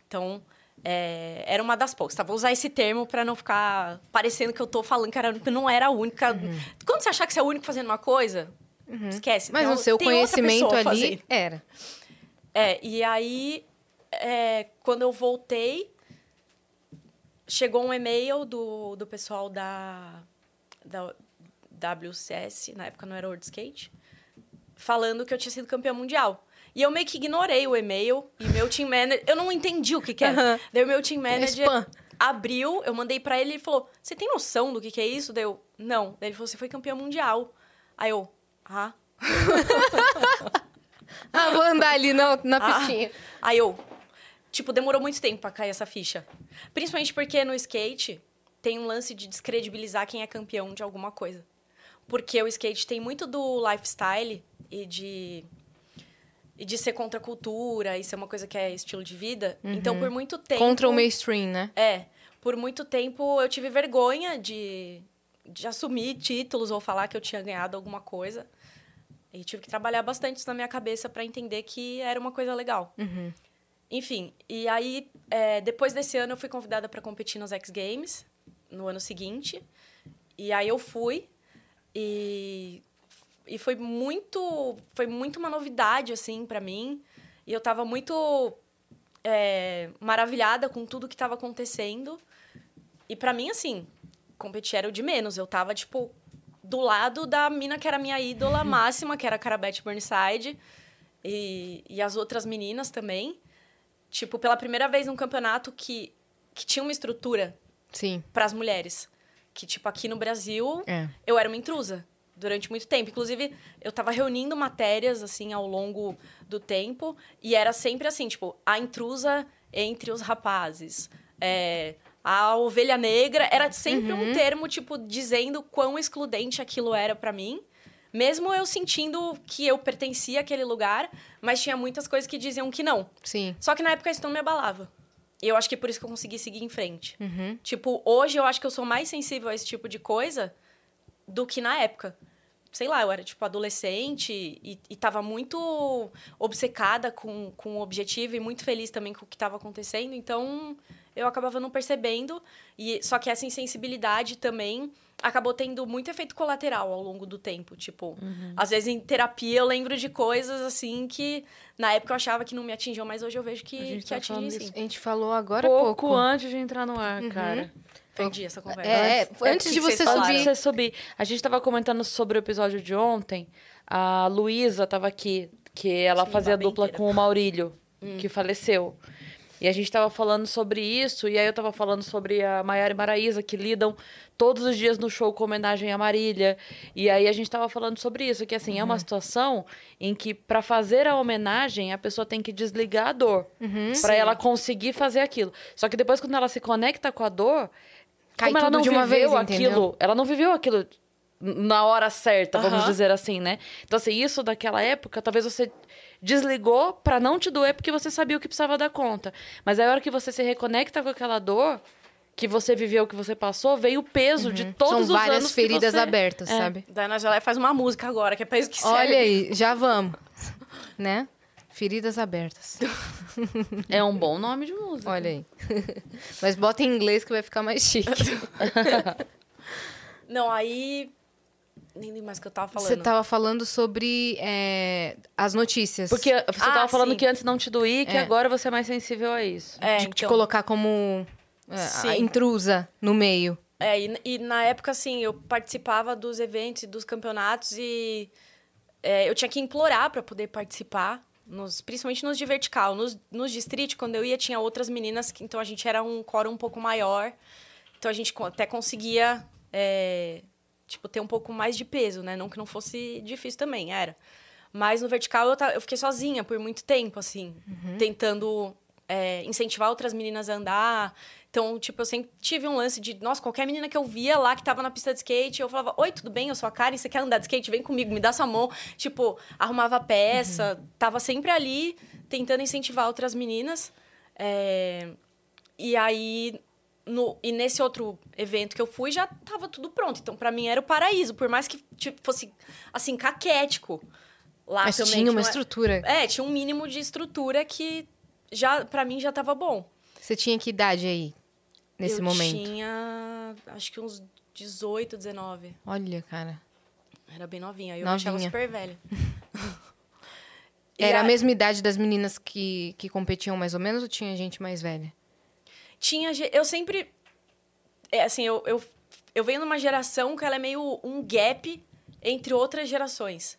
Então, é, era uma das poucas. Tá? Vou usar esse termo para não ficar parecendo que eu tô falando que era, não era a única. Uhum. Quando você achar que você é o único fazendo uma coisa, uhum. esquece. Mas o seu conhecimento ali fazendo. era. É, e aí, é, quando eu voltei, chegou um e-mail do, do pessoal da da WCS, na época não era World Skate, falando que eu tinha sido campeã mundial. E eu meio que ignorei o e-mail e meu team manager, eu não entendi o que que era. Uhum. Daí o meu team manager é abriu, eu mandei para ele e falou: "Você tem noção do que que é isso?" Daí eu: "Não". Daí ele falou: "Você foi campeã mundial". Aí eu: "Ah". ah, vou andar ali na, na ah, pistinha. Ah, aí eu. Tipo, demorou muito tempo pra cair essa ficha. Principalmente porque no skate tem um lance de descredibilizar quem é campeão de alguma coisa. Porque o skate tem muito do lifestyle e de e de ser contra a cultura e ser uma coisa que é estilo de vida. Uhum. Então, por muito tempo. Contra o mainstream, né? É. Por muito tempo eu tive vergonha de, de assumir títulos ou falar que eu tinha ganhado alguma coisa. E tive que trabalhar bastante isso na minha cabeça para entender que era uma coisa legal. Uhum. Enfim, e aí, é, depois desse ano, eu fui convidada para competir nos X Games, no ano seguinte. E aí eu fui. E e foi muito foi muito uma novidade assim para mim e eu estava muito é, maravilhada com tudo que estava acontecendo e para mim assim competir era o de menos eu tava tipo do lado da mina que era minha ídola máxima que era a Carabete Burnside e, e as outras meninas também tipo pela primeira vez num campeonato que que tinha uma estrutura sim para as mulheres que tipo aqui no Brasil é. eu era uma intrusa durante muito tempo. Inclusive, eu estava reunindo matérias, assim, ao longo do tempo, e era sempre assim, tipo, a intrusa entre os rapazes. É, a ovelha negra era sempre uhum. um termo, tipo, dizendo quão excludente aquilo era para mim. Mesmo eu sentindo que eu pertencia àquele lugar, mas tinha muitas coisas que diziam que não. Sim. Só que na época isso não me abalava. E eu acho que é por isso que eu consegui seguir em frente. Uhum. Tipo, hoje eu acho que eu sou mais sensível a esse tipo de coisa do que na época. Sei lá, eu era, tipo, adolescente e, e tava muito obcecada com, com o objetivo e muito feliz também com o que estava acontecendo. Então, eu acabava não percebendo. e Só que essa insensibilidade também acabou tendo muito efeito colateral ao longo do tempo. Tipo, uhum. às vezes em terapia eu lembro de coisas assim que na época eu achava que não me atingiam, mas hoje eu vejo que, que tá atinge sim. A gente falou agora pouco, pouco antes de entrar no ar, uhum. cara. Perdi essa conversa. É, antes, antes de você subir. Antes de você subir. A gente estava comentando sobre o episódio de ontem. A Luísa estava aqui, que ela Sim, fazia dupla inteira. com o Maurílio, hum. que faleceu. E a gente estava falando sobre isso, e aí eu estava falando sobre a Maiara e Maraísa, que lidam todos os dias no show com homenagem a Marília. E aí a gente estava falando sobre isso, que assim, uhum. é uma uhum. situação em que para fazer a homenagem, a pessoa tem que desligar a dor, uhum, para ela conseguir fazer aquilo. Só que depois quando ela se conecta com a dor, Cai como ela não de uma viveu vez, aquilo, entendeu? ela não viveu aquilo na hora certa, vamos uhum. dizer assim, né? Então, assim, isso daquela época, talvez você desligou para não te doer porque você sabia o que precisava dar conta. Mas aí, a hora que você se reconecta com aquela dor que você viveu, que você passou, veio o peso uhum. de todos São os várias anos feridas você... abertas, é. sabe? Diana Gelé faz uma música agora, que é pra isso que serve. Olha aí, já vamos. né? Feridas abertas. É um bom nome de música. Olha aí. Mas bota em inglês que vai ficar mais chique. Não, aí. Nem lembro mais o que eu tava falando. Você tava falando sobre é, as notícias. Porque você ah, tava falando sim. que antes não te doía, que é. agora você é mais sensível a isso. É, de então... te colocar como é, intrusa no meio. É, e, e, na época, assim, eu participava dos eventos e dos campeonatos e é, eu tinha que implorar para poder participar nos, principalmente nos de vertical. Nos, nos de street, quando eu ia, tinha outras meninas, que, então a gente era um coro um pouco maior. Então a gente até conseguia, é, tipo, ter um pouco mais de peso, né? Não que não fosse difícil também, era. Mas no vertical eu, eu fiquei sozinha por muito tempo, assim, uhum. tentando é, incentivar outras meninas a andar, então, tipo, eu sempre tive um lance de, nossa, qualquer menina que eu via lá que tava na pista de skate, eu falava, oi, tudo bem? Eu sou a Karen, você quer andar de skate? Vem comigo, me dá sua mão. Tipo, arrumava peça, uhum. tava sempre ali tentando incentivar outras meninas. É... E aí, no, e nesse outro evento que eu fui, já tava tudo pronto. Então, para mim, era o paraíso. Por mais que tipo, fosse, assim, caquético. Lá Mas também. tinha uma estrutura. É, tinha um mínimo de estrutura que, já para mim, já tava bom. Você tinha que idade aí? nesse eu momento? Eu tinha, acho que uns 18, 19. Olha, cara. Era bem novinha. Eu novinha. me achava super velha. Era a... a mesma idade das meninas que, que competiam mais ou menos ou tinha gente mais velha? Tinha... Eu sempre... É, assim, eu, eu, eu venho numa geração que ela é meio um gap entre outras gerações.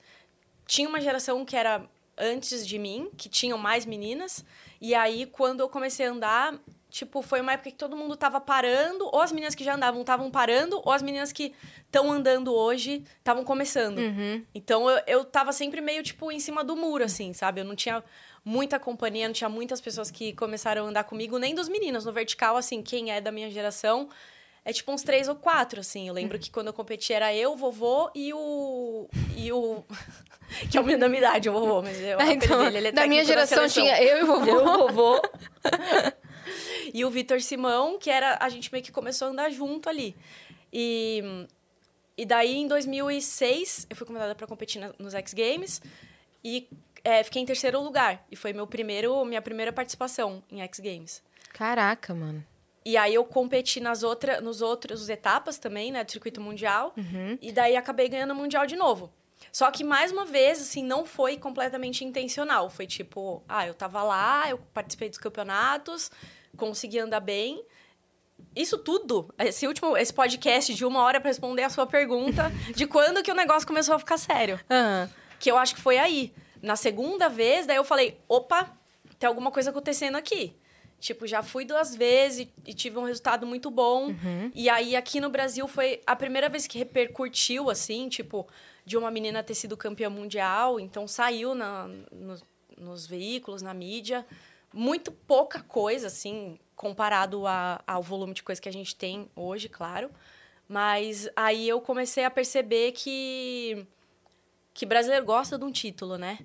Tinha uma geração que era antes de mim, que tinham mais meninas. E aí, quando eu comecei a andar, tipo, foi uma época que todo mundo tava parando, ou as meninas que já andavam estavam parando, ou as meninas que estão andando hoje estavam começando. Uhum. Então eu, eu tava sempre meio, tipo, em cima do muro, assim, sabe? Eu não tinha muita companhia, não tinha muitas pessoas que começaram a andar comigo, nem dos meninos. No vertical, assim, quem é da minha geração é tipo uns três ou quatro, assim. Eu lembro uhum. que quando eu competi era eu, o vovô e o. E o. que é o menino da minha idade, o vovô, mas eu. É, então, dele, ele é da minha geração tinha eu e o vovô. Eu, o vovô. e o Vitor Simão, que era. A gente meio que começou a andar junto ali. E. E daí, em 2006, eu fui convidada para competir nos X Games e é, fiquei em terceiro lugar. E foi meu primeiro, minha primeira participação em X Games. Caraca, mano. E aí eu competi nas outras, nos outros etapas também, né, do circuito mundial. Uhum. E daí acabei ganhando o mundial de novo. Só que mais uma vez, assim, não foi completamente intencional. Foi tipo, ah, eu tava lá, eu participei dos campeonatos, consegui andar bem. Isso tudo, esse último, esse podcast de uma hora para responder a sua pergunta de quando que o negócio começou a ficar sério. Uhum. Que eu acho que foi aí. Na segunda vez, daí eu falei, opa, tem alguma coisa acontecendo aqui. Tipo, já fui duas vezes e, tive um resultado muito bom. Uhum. E aí, aqui no Brasil, foi a primeira vez que repercutiu, assim, tipo, de uma menina ter sido campeã mundial. Então, saiu na, no, nos veículos, na mídia. Muito pouca coisa, assim, comparado a, ao volume de coisa que a gente tem hoje, claro. Mas aí eu comecei a perceber que que brasileiro gosta de um título, né?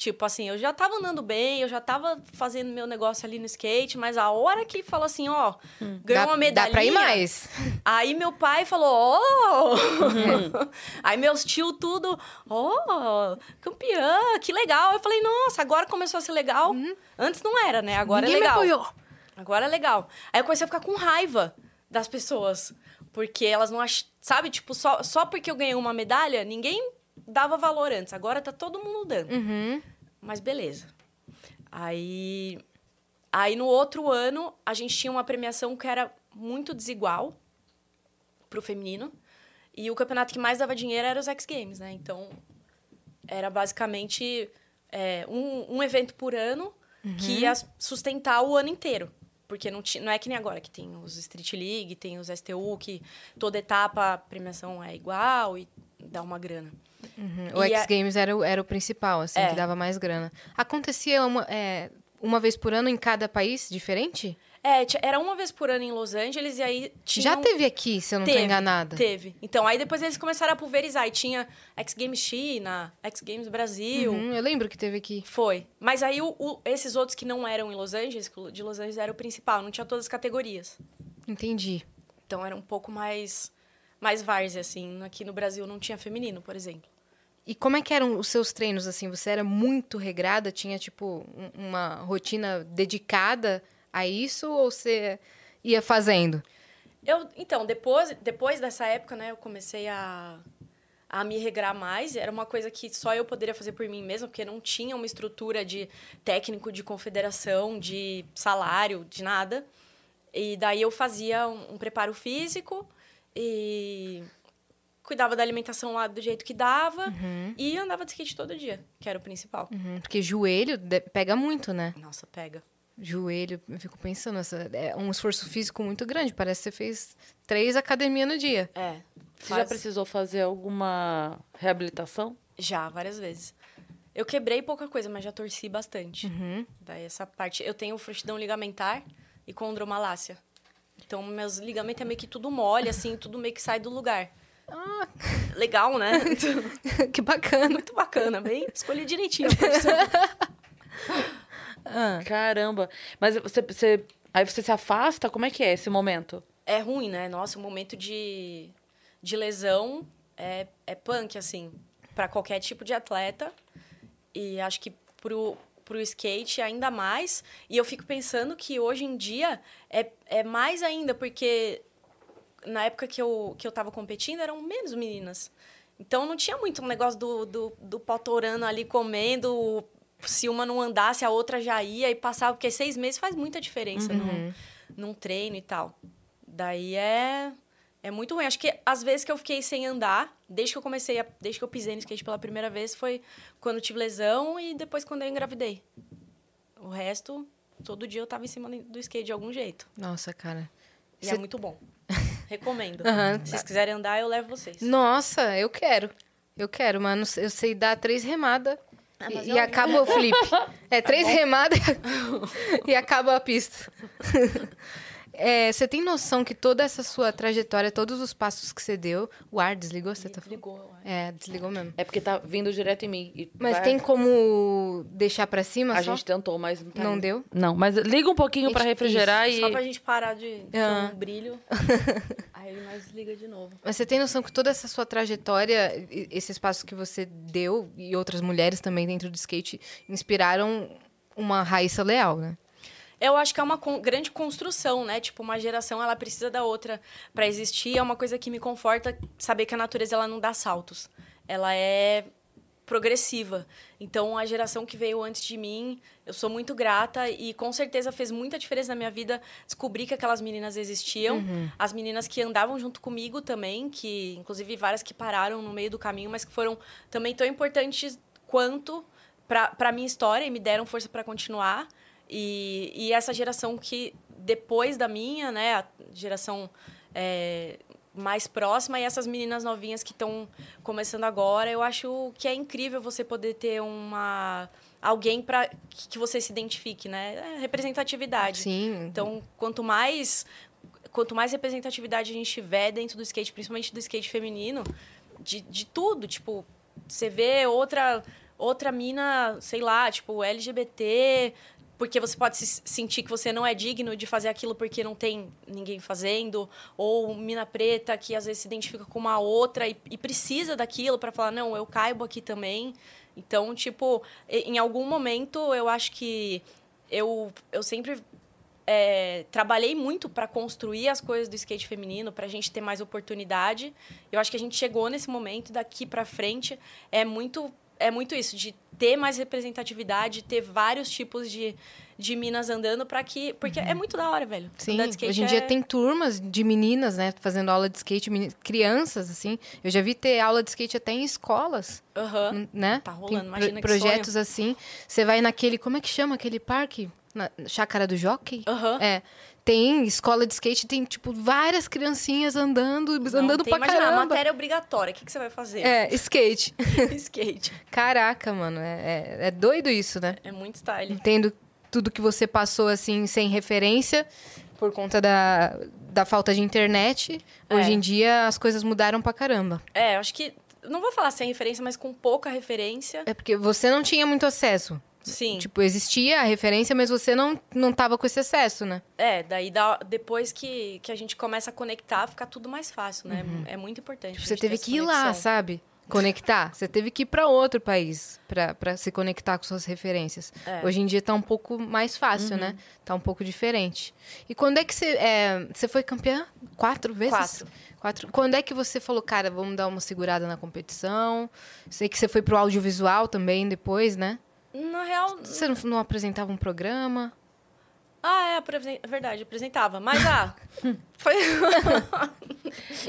Tipo assim, eu já tava andando bem, eu já tava fazendo meu negócio ali no skate, mas a hora que falou assim, ó, hum, ganhou dá, uma medalha. Dá pra ir mais. Aí meu pai falou, ó. Oh! Uhum. aí meus tio tudo, ó, oh, campeã, que legal. Eu falei, nossa, agora começou a ser legal. Uhum. Antes não era, né? Agora é Ninguém é legal. Me apoiou. Agora é legal. Aí eu comecei a ficar com raiva das pessoas. Porque elas não acham. Sabe, tipo, só, só porque eu ganhei uma medalha, ninguém dava valor antes. Agora tá todo mundo dando. Uhum. Mas beleza. Aí, aí no outro ano, a gente tinha uma premiação que era muito desigual pro feminino. E o campeonato que mais dava dinheiro era os X Games, né? Então, era basicamente é, um, um evento por ano uhum. que ia sustentar o ano inteiro. Porque não, não é que nem agora, que tem os Street League, tem os STU, que toda etapa a premiação é igual e dá uma grana. Uhum. O X Games a... era, o, era o principal, assim, é. que dava mais grana. Acontecia uma, é, uma vez por ano em cada país diferente? É, era uma vez por ano em Los Angeles e aí tinha. Já teve aqui, se eu não estou enganada. Teve. Então, aí depois eles começaram a pulverizar. E tinha X Games China, X Games Brasil. Uhum, eu lembro que teve aqui. Foi. Mas aí o, o, esses outros que não eram em Los Angeles, de Los Angeles era o principal, não tinha todas as categorias. Entendi. Então era um pouco mais, mais várzea, assim. Aqui no Brasil não tinha feminino, por exemplo. E como é que eram os seus treinos, assim? Você era muito regrada? Tinha, tipo, uma rotina dedicada a isso? Ou você ia fazendo? Eu, então, depois, depois dessa época, né? Eu comecei a, a me regrar mais. Era uma coisa que só eu poderia fazer por mim mesma, porque não tinha uma estrutura de técnico, de confederação, de salário, de nada. E daí eu fazia um, um preparo físico e cuidava da alimentação lá do jeito que dava uhum. e andava de skate todo dia, que era o principal. Uhum, porque joelho pega muito, né? Nossa, pega. Joelho, eu fico pensando, essa, é um esforço físico muito grande. Parece que você fez três academias no dia. É. Você faz... já precisou fazer alguma reabilitação? Já, várias vezes. Eu quebrei pouca coisa, mas já torci bastante. Uhum. Daí essa parte. Eu tenho frouxidão ligamentar e condromalácia. Então, meus ligamentos é meio que tudo mole, assim, tudo meio que sai do lugar. Ah, legal, né? que bacana. Muito bacana, bem. Escolhi direitinho ah. Caramba. Mas você, você. Aí você se afasta? Como é que é esse momento? É ruim, né? Nossa, o momento de, de lesão é, é punk, assim, para qualquer tipo de atleta. E acho que pro, pro skate ainda mais. E eu fico pensando que hoje em dia é, é mais ainda, porque na época que eu, que eu tava competindo, eram menos meninas. Então não tinha muito um negócio do, do, do potorano ali comendo. Se uma não andasse, a outra já ia e passava, porque seis meses faz muita diferença uhum. num, num treino e tal. Daí é. É muito ruim. Acho que as vezes que eu fiquei sem andar, desde que eu comecei, a, desde que eu pisei no skate pela primeira vez, foi quando eu tive lesão e depois quando eu engravidei. O resto, todo dia eu tava em cima do skate de algum jeito. Nossa, cara. E Cê... é muito bom. Recomendo. Uhum. Se vocês quiserem andar, eu levo vocês. Nossa, eu quero. Eu quero, mano. Eu sei dar três remadas ah, e, e acaba o flip. É, três tá remadas e acaba a pista. É, você tem noção que toda essa sua trajetória, todos os passos que você deu, o ar desligou? Você tá desligou. É, desligou mesmo. É porque tá vindo direto em mim. mas vai... tem como deixar para cima? A só? gente tentou, mas não, tá não deu. Não, mas liga um pouquinho para refrigerar isso. e só pra gente parar de ah. um brilho. aí nós liga de novo. Mas você tem noção que toda essa sua trajetória, esses passos que você deu e outras mulheres também dentro do skate inspiraram uma Raíssa Leal, né? Eu acho que é uma con grande construção, né? Tipo, uma geração ela precisa da outra para existir. É uma coisa que me conforta saber que a natureza ela não dá saltos. Ela é progressiva. Então, a geração que veio antes de mim, eu sou muito grata e com certeza fez muita diferença na minha vida descobrir que aquelas meninas existiam. Uhum. As meninas que andavam junto comigo também, que inclusive várias que pararam no meio do caminho, mas que foram também tão importantes quanto para a minha história e me deram força para continuar. E, e essa geração que, depois da minha, né, a geração é, mais próxima, e essas meninas novinhas que estão começando agora, eu acho que é incrível você poder ter uma alguém para que você se identifique, né? É representatividade. Sim. Então, quanto mais quanto mais representatividade a gente tiver dentro do skate, principalmente do skate feminino, de, de tudo, tipo, você vê outra outra mina, sei lá, tipo, LGBT, porque você pode se sentir que você não é digno de fazer aquilo porque não tem ninguém fazendo, ou mina preta que às vezes se identifica com uma outra e, e precisa daquilo para falar não, eu caibo aqui também. Então, tipo, em algum momento eu acho que eu, eu sempre é, trabalhei muito para construir as coisas do skate feminino, para a gente ter mais oportunidade. Eu acho que a gente chegou nesse momento, daqui para frente é muito é muito isso, de ter mais representatividade, ter vários tipos de, de minas andando para que. Porque é uhum. é muito da hora, velho. Sim, hoje em é... dia tem turmas de meninas, né, fazendo aula de skate, crianças, assim. Eu já vi ter aula de skate até em escolas. Uhum. Né? Tá rolando, tem imagina pro Projetos sonho. assim. Você vai naquele. Como é que chama aquele parque? Na Chácara do Jockey? Uhum. É tem escola de skate, tem, tipo, várias criancinhas andando, Não, andando tem, pra imagina, caramba. a matéria é obrigatória, o que, que você vai fazer? É, skate. skate. Caraca, mano, é, é, é, doido isso, né? É muito style. Entendo tudo que você passou, assim, sem referência, por conta da, da falta de internet. É. Hoje em dia, as coisas mudaram pra caramba. É, acho que... Não vou falar sem referência, mas com pouca referência. É porque você não tinha muito acesso. Sim. Tipo, existia a referência, mas você não, não tava com esse acesso, né? É, daí dá, depois que, que a gente começa a conectar, fica tudo mais fácil, né? Uhum. É muito importante. Tipo, você teve que ir lá, sabe? Conectar. Você teve que ir para outro país para se conectar com suas referências. É. Hoje em dia tá um pouco mais fácil, uhum. né? Tá um pouco diferente. E quando é que você. É, você foi campeã? Quatro vezes? Quatro. Quatro. Quando é que você falou, cara, vamos dar uma segurada na competição? Sei que você foi pro audiovisual também depois, né? Na real. Você não, não apresentava um programa? Ah, é, é verdade, apresentava. Mas, ah, foi.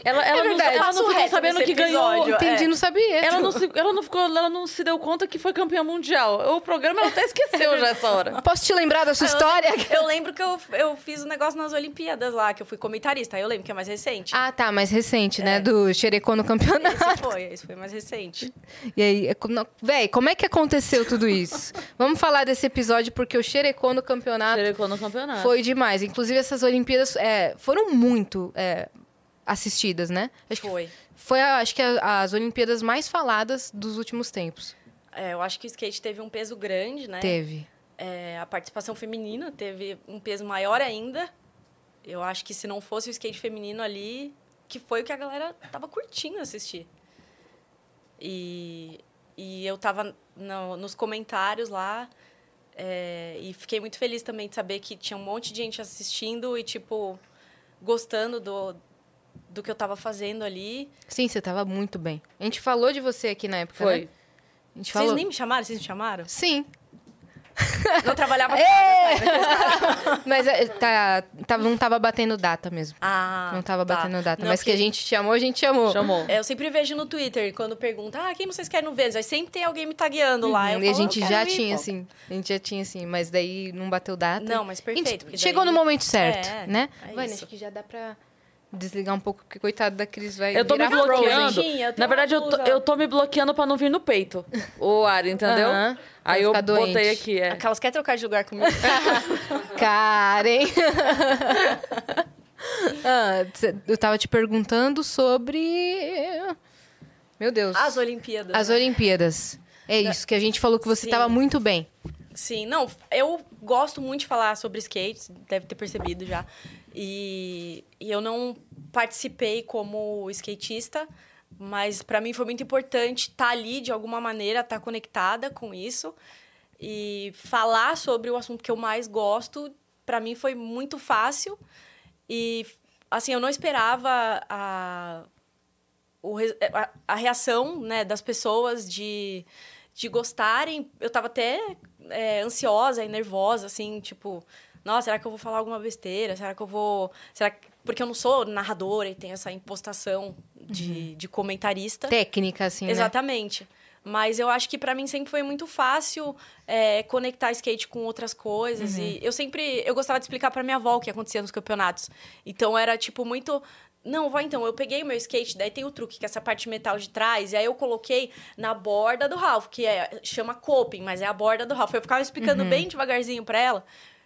ela, ela, é não, ela não ficou sabendo que ganhou. Entendi, é. não sabia. Ela não, se, ela, não ficou, ela não se deu conta que foi campeã mundial. O programa ela até esqueceu já essa hora. Posso te lembrar da sua ah, história? Eu, eu, lembro que eu, eu fiz um negócio nas Olimpíadas lá, que eu fui comentarista. Aí eu lembro que é mais recente. Ah, tá, mais recente, né? É. Do Xerecô no campeonato. Esse foi, esse foi mais recente. E aí, é véi, como é que aconteceu tudo isso? Vamos falar desse episódio, porque o Xerecô no campeonato. Xerecô no campeonato. Foi demais. Inclusive, essas Olimpíadas é, foram muito é, assistidas, né? Acho foi. foi, acho que, as Olimpíadas mais faladas dos últimos tempos. É, eu acho que o skate teve um peso grande, né? Teve. É, a participação feminina teve um peso maior ainda. Eu acho que se não fosse o skate feminino ali, que foi o que a galera tava curtindo assistir. E, e eu tava no, nos comentários lá é, e fiquei muito feliz também de saber que tinha um monte de gente assistindo e, tipo, gostando do, do que eu estava fazendo ali. Sim, você estava muito bem. A gente falou de você aqui na época, Foi. Né? A gente Vocês falou... nem me chamaram? Vocês me chamaram? Sim. Não trabalhava é! Mas é, tá, tá, não tava batendo data mesmo. Ah, Não tava tá. batendo data. Não, mas que a porque- gente chamou, a gente chamou. Chamou. É, eu sempre vejo no Twitter, quando pergunta, ah, quem vocês querem ver? Aí sempre tem alguém me tagueando lá. Eu Uhum, e a falo, gente "Eu já ir, tinha, pô." assim. A gente já tinha, assim. Mas daí não bateu data. Não, mas perfeito. porque Chegou daí- no momento certo, É, né? é Vânia, isso. acho que já dá pra desligar um pouco, porque coitado da Cris vai Eu tô me bloqueando. Frozen. Na verdade, eu tô, eu tô me bloqueando pra não vir no peito. O ar, entendeu? Aí eu ficar botei doente. aqui, é. Aquelas quer trocar de lugar comigo? Karen. Ah, eu tava te perguntando sobre. Meu Deus. As Olimpíadas. As né? Olimpíadas. É isso, que a gente falou que você Sim. tava muito bem. Sim, não, eu gosto muito de falar sobre skate, deve ter percebido já. E, e eu não participei como skatista, mas para mim foi muito importante estar ali de alguma maneira, estar conectada com isso e falar sobre o assunto que eu mais gosto, para mim foi muito fácil. E assim, eu não esperava a a, a reação né, das pessoas de, de gostarem. Eu tava até é, ansiosa e nervosa, assim, tipo, nossa, será que eu vou falar alguma besteira? Será que eu vou. Será que... Porque eu não sou narradora e tenho essa impostação de, de comentarista. Técnica, assim, né? Exatamente. Mas eu acho que pra mim sempre foi muito fácil é, conectar skate com outras coisas. E eu sempre. Eu gostava de explicar pra minha avó o que acontecia nos campeonatos. Então era tipo muito. Não, vai então, eu peguei o meu skate, daí tem o truque, que é essa parte de metal de trás, e aí eu coloquei na borda do Ralph, que é, chama coping, mas é a borda do Ralph. Eu ficava explicando bem devagarzinho pra ela.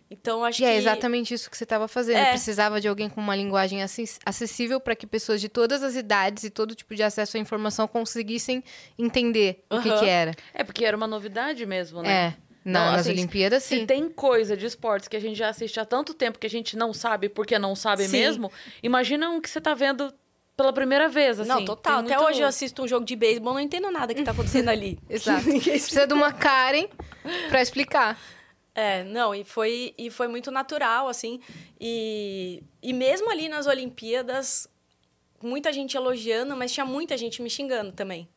Então acho E que. é exatamente isso que você estava fazendo. É. Precisava de alguém com uma linguagem acess- acessível para que pessoas de todas as idades e todo tipo de acesso à informação conseguissem entender o que, que era. É, porque era uma novidade mesmo, né? É. Na- Não, nas assim, Olimpíadas, Se sim. tem coisa de esportes que a gente já assiste há tanto tempo que a gente não sabe porque não sabe Sim. mesmo, imagina um que você tá vendo pela primeira vez, assim. Não, total. Até hoje eu assisto um jogo de beisebol, não entendo nada que tá acontecendo ali. Exato. Precisa de uma Karen para explicar. É, não, e foi, e foi muito natural, assim. E, e mesmo ali nas Olimpíadas, muita gente elogiando, mas tinha muita gente me xingando também.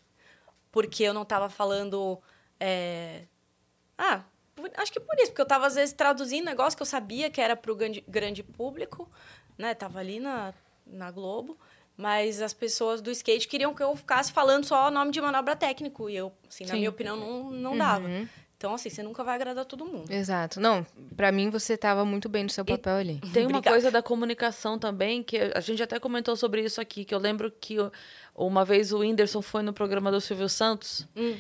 Porque eu não tava falando. é, Ah, por- acho que por isso, porque eu tava às vezes traduzindo negócio que eu sabia que era pro grande, grande público, né? Tava ali na, na Globo. Mas as pessoas do skate queriam que eu ficasse falando só o nome de manobra técnico. E eu, assim, na Sim. minha opinião, não, não dava. Então, assim, você nunca vai agradar todo mundo. Exato. Não, para mim você estava muito bem no seu papel ali. Tem uma Obrigada. coisa da comunicação também, que a gente até comentou sobre isso aqui, que eu lembro que o- uma vez o Whindersson foi no programa do Silvio Santos, Hum.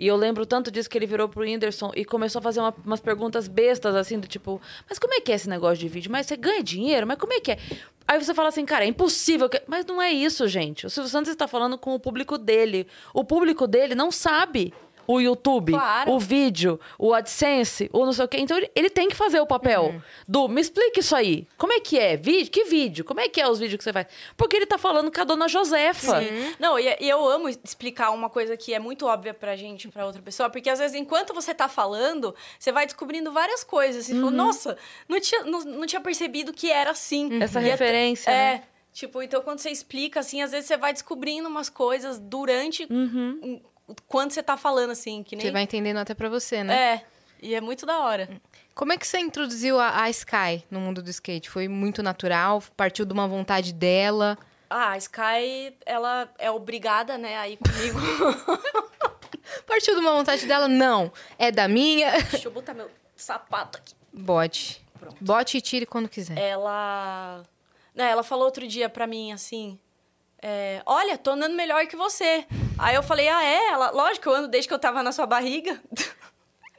E eu lembro tanto disso que ele virou pro Whindersson e começou a fazer uma- umas perguntas bestas, assim, do tipo, mas como é que é esse negócio de vídeo? Mas você ganha dinheiro? Mas como é que é? Aí você fala assim, cara, é impossível. que-" Mas não é isso, gente. O Silvio Santos está falando com o público dele. O público dele não sabe o YouTube, Claro. o vídeo, o AdSense, o não sei o quê. Então ele, ele tem que fazer o papel Uhum. do me explica isso aí. Como é que é? Vídeo? Que vídeo? Como é que é os vídeos que você faz? Porque ele tá falando com a dona Josefa. Sim. Não, e, e eu amo explicar uma coisa que é muito óbvia pra gente, pra outra pessoa, porque às vezes, enquanto você tá falando, você vai descobrindo várias coisas. Você fala, nossa, não tinha, não, não tinha percebido que era assim. Essa E referência, É. né? Tipo, então quando você explica, assim, às vezes você vai descobrindo umas coisas durante. um- Quando você tá falando, assim, que nem. Você vai entendendo até para você, né? É. E é muito da hora. Como é que você introduziu a, a Sky no mundo do skate? Foi muito natural? Partiu de uma vontade dela? Ah, a Sky, ela é obrigada, né, a ir comigo. Partiu de uma vontade dela? Não. É da minha? Deixa eu botar meu sapato aqui. Bote. Pronto. Bote e tire quando quiser. ela. Né, ela falou outro dia pra mim assim. É, Olha, tô andando melhor que você. Aí eu falei, ah, é? Ela, lógico, eu ando desde que eu tava na sua barriga.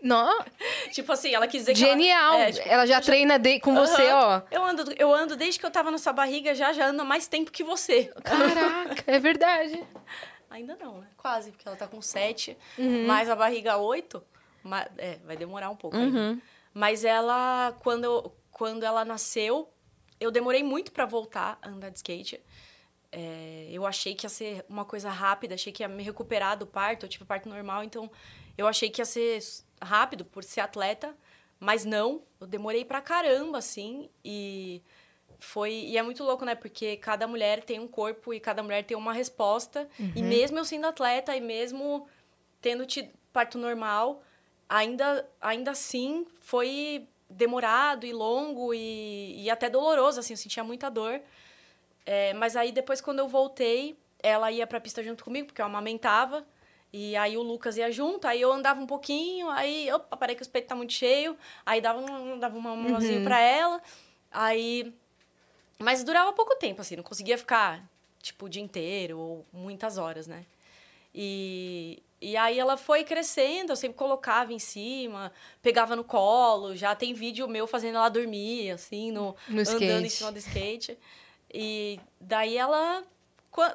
Não, tipo assim, ela quis dizer que. genial. Ela, Ela, é, tipo, já treina de- com você, ó. Eu ando, eu ando desde que eu tava na sua barriga, já já ando há mais tempo que você. Caraca, é verdade. Ainda não, né? Quase, porque ela tá com sete, Uhum. mais a barriga oito. ma- é, vai demorar um pouco Uhum. Mas ela, quando, quando ela nasceu, eu demorei muito pra voltar a andar de skate. É, eu achei que ia ser uma coisa rápida, achei que ia me recuperar do parto, eu tive parto normal, então eu achei que ia ser rápido por ser atleta, mas não, eu demorei pra caramba, assim, e foi e é muito louco, né? Porque cada mulher tem um corpo e cada mulher tem uma resposta, e mesmo eu sendo atleta e mesmo tendo tido parto normal, ainda, ainda assim foi demorado e longo e, e até doloroso, assim, eu sentia muita dor. É, mas aí depois, quando eu voltei, ela ia pra pista junto comigo, porque eu amamentava. E aí o Lucas ia junto, aí eu andava um pouquinho, aí, opa, parei que os peitos tá muito cheio, aí dava, um, dava uma mãozinha uhum. pra ela, aí... Mas durava pouco tempo, assim, não conseguia ficar, tipo, o dia inteiro ou muitas horas, né? E, e aí ela foi crescendo, eu sempre colocava em cima, pegava no colo, já tem vídeo meu fazendo ela dormir, assim, no, no andando em cima do skate. E daí ela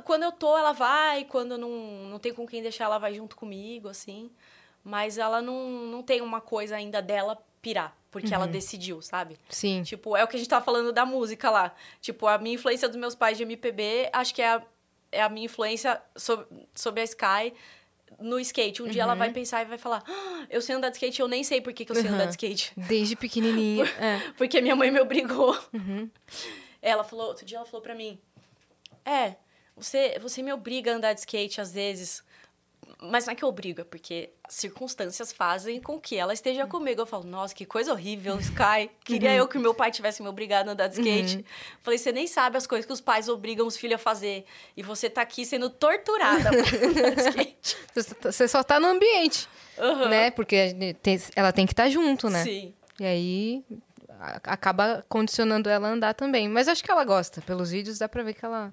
quando eu tô, ela vai. Quando não, não tem com quem deixar, ela vai junto comigo, assim. Mas ela não, não tem uma coisa ainda dela pirar. Porque uhum. ela decidiu, sabe? Sim. Tipo, é o que a gente tava falando da música lá. Tipo, a minha influência dos meus pais de MPB, acho que é a, é a minha influência sobre, sobre a Sky no skate. Um uhum. dia ela vai uhum. pensar e vai falar: ah, Eu sei andar de skate, eu nem sei por que, que eu sei uhum. andar de skate. Desde pequenininha. É. Porque minha mãe me obrigou. Uhum. Ela falou, outro dia ela falou pra mim: É, você, você me obriga a andar de skate às vezes. Mas não é que eu obrigo, é porque as circunstâncias fazem com que ela esteja uhum. comigo. Eu falo, nossa, que coisa horrível, Sky. Queria uhum. eu que meu pai tivesse me obrigado a andar de skate. Uhum. Falei, você nem sabe as coisas que os pais obrigam os filhos a fazer. E você tá aqui sendo torturada por andar de skate. Você só tá no ambiente, né? Porque ela tem que estar tá junto, né? Sim. E aí acaba condicionando ela a andar também. Mas acho que ela gosta. Pelos vídeos dá pra ver que ela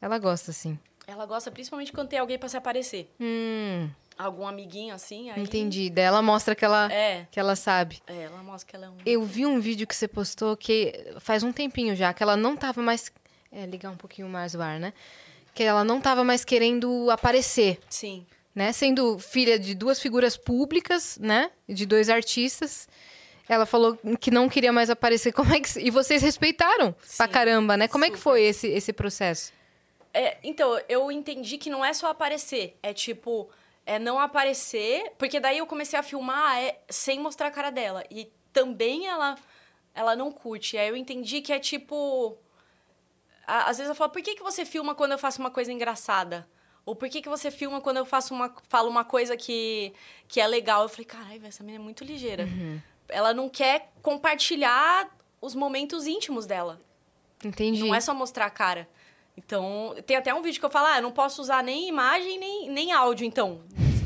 ela gosta, sim. Ela gosta principalmente quando tem alguém para se aparecer. Hum. Algum amiguinho assim, aí... Entendi. Daí ela mostra que ela, é. que ela sabe. É, ela mostra que ela é um... Eu vi um vídeo que você postou que faz um tempinho já, que ela não tava mais... É, ligar um pouquinho mais o ar, né? Que ela não tava mais querendo aparecer. Sim. Né? Sendo filha de duas figuras públicas, né? De dois artistas. Ela falou que não queria mais aparecer. Como é que... E vocês respeitaram Sim, pra caramba, né? Como super. é que foi esse, esse processo? É, então, eu entendi que não é só aparecer. É tipo, é não aparecer. Porque daí eu comecei a filmar é, sem mostrar a cara dela. E também ela, ela não curte. Aí eu entendi que é tipo. às vezes eu falo, por que, que você filma quando eu faço uma coisa engraçada? Ou por que, que você filma quando eu faço uma, falo uma coisa que, que é legal? Eu falei, caralho, essa menina é muito ligeira. Uhum. Ela não quer compartilhar os momentos íntimos dela. Entendi. Não é só mostrar a cara. Então, tem até um vídeo que eu falo, ah, eu não posso usar nem imagem, nem, nem áudio, então.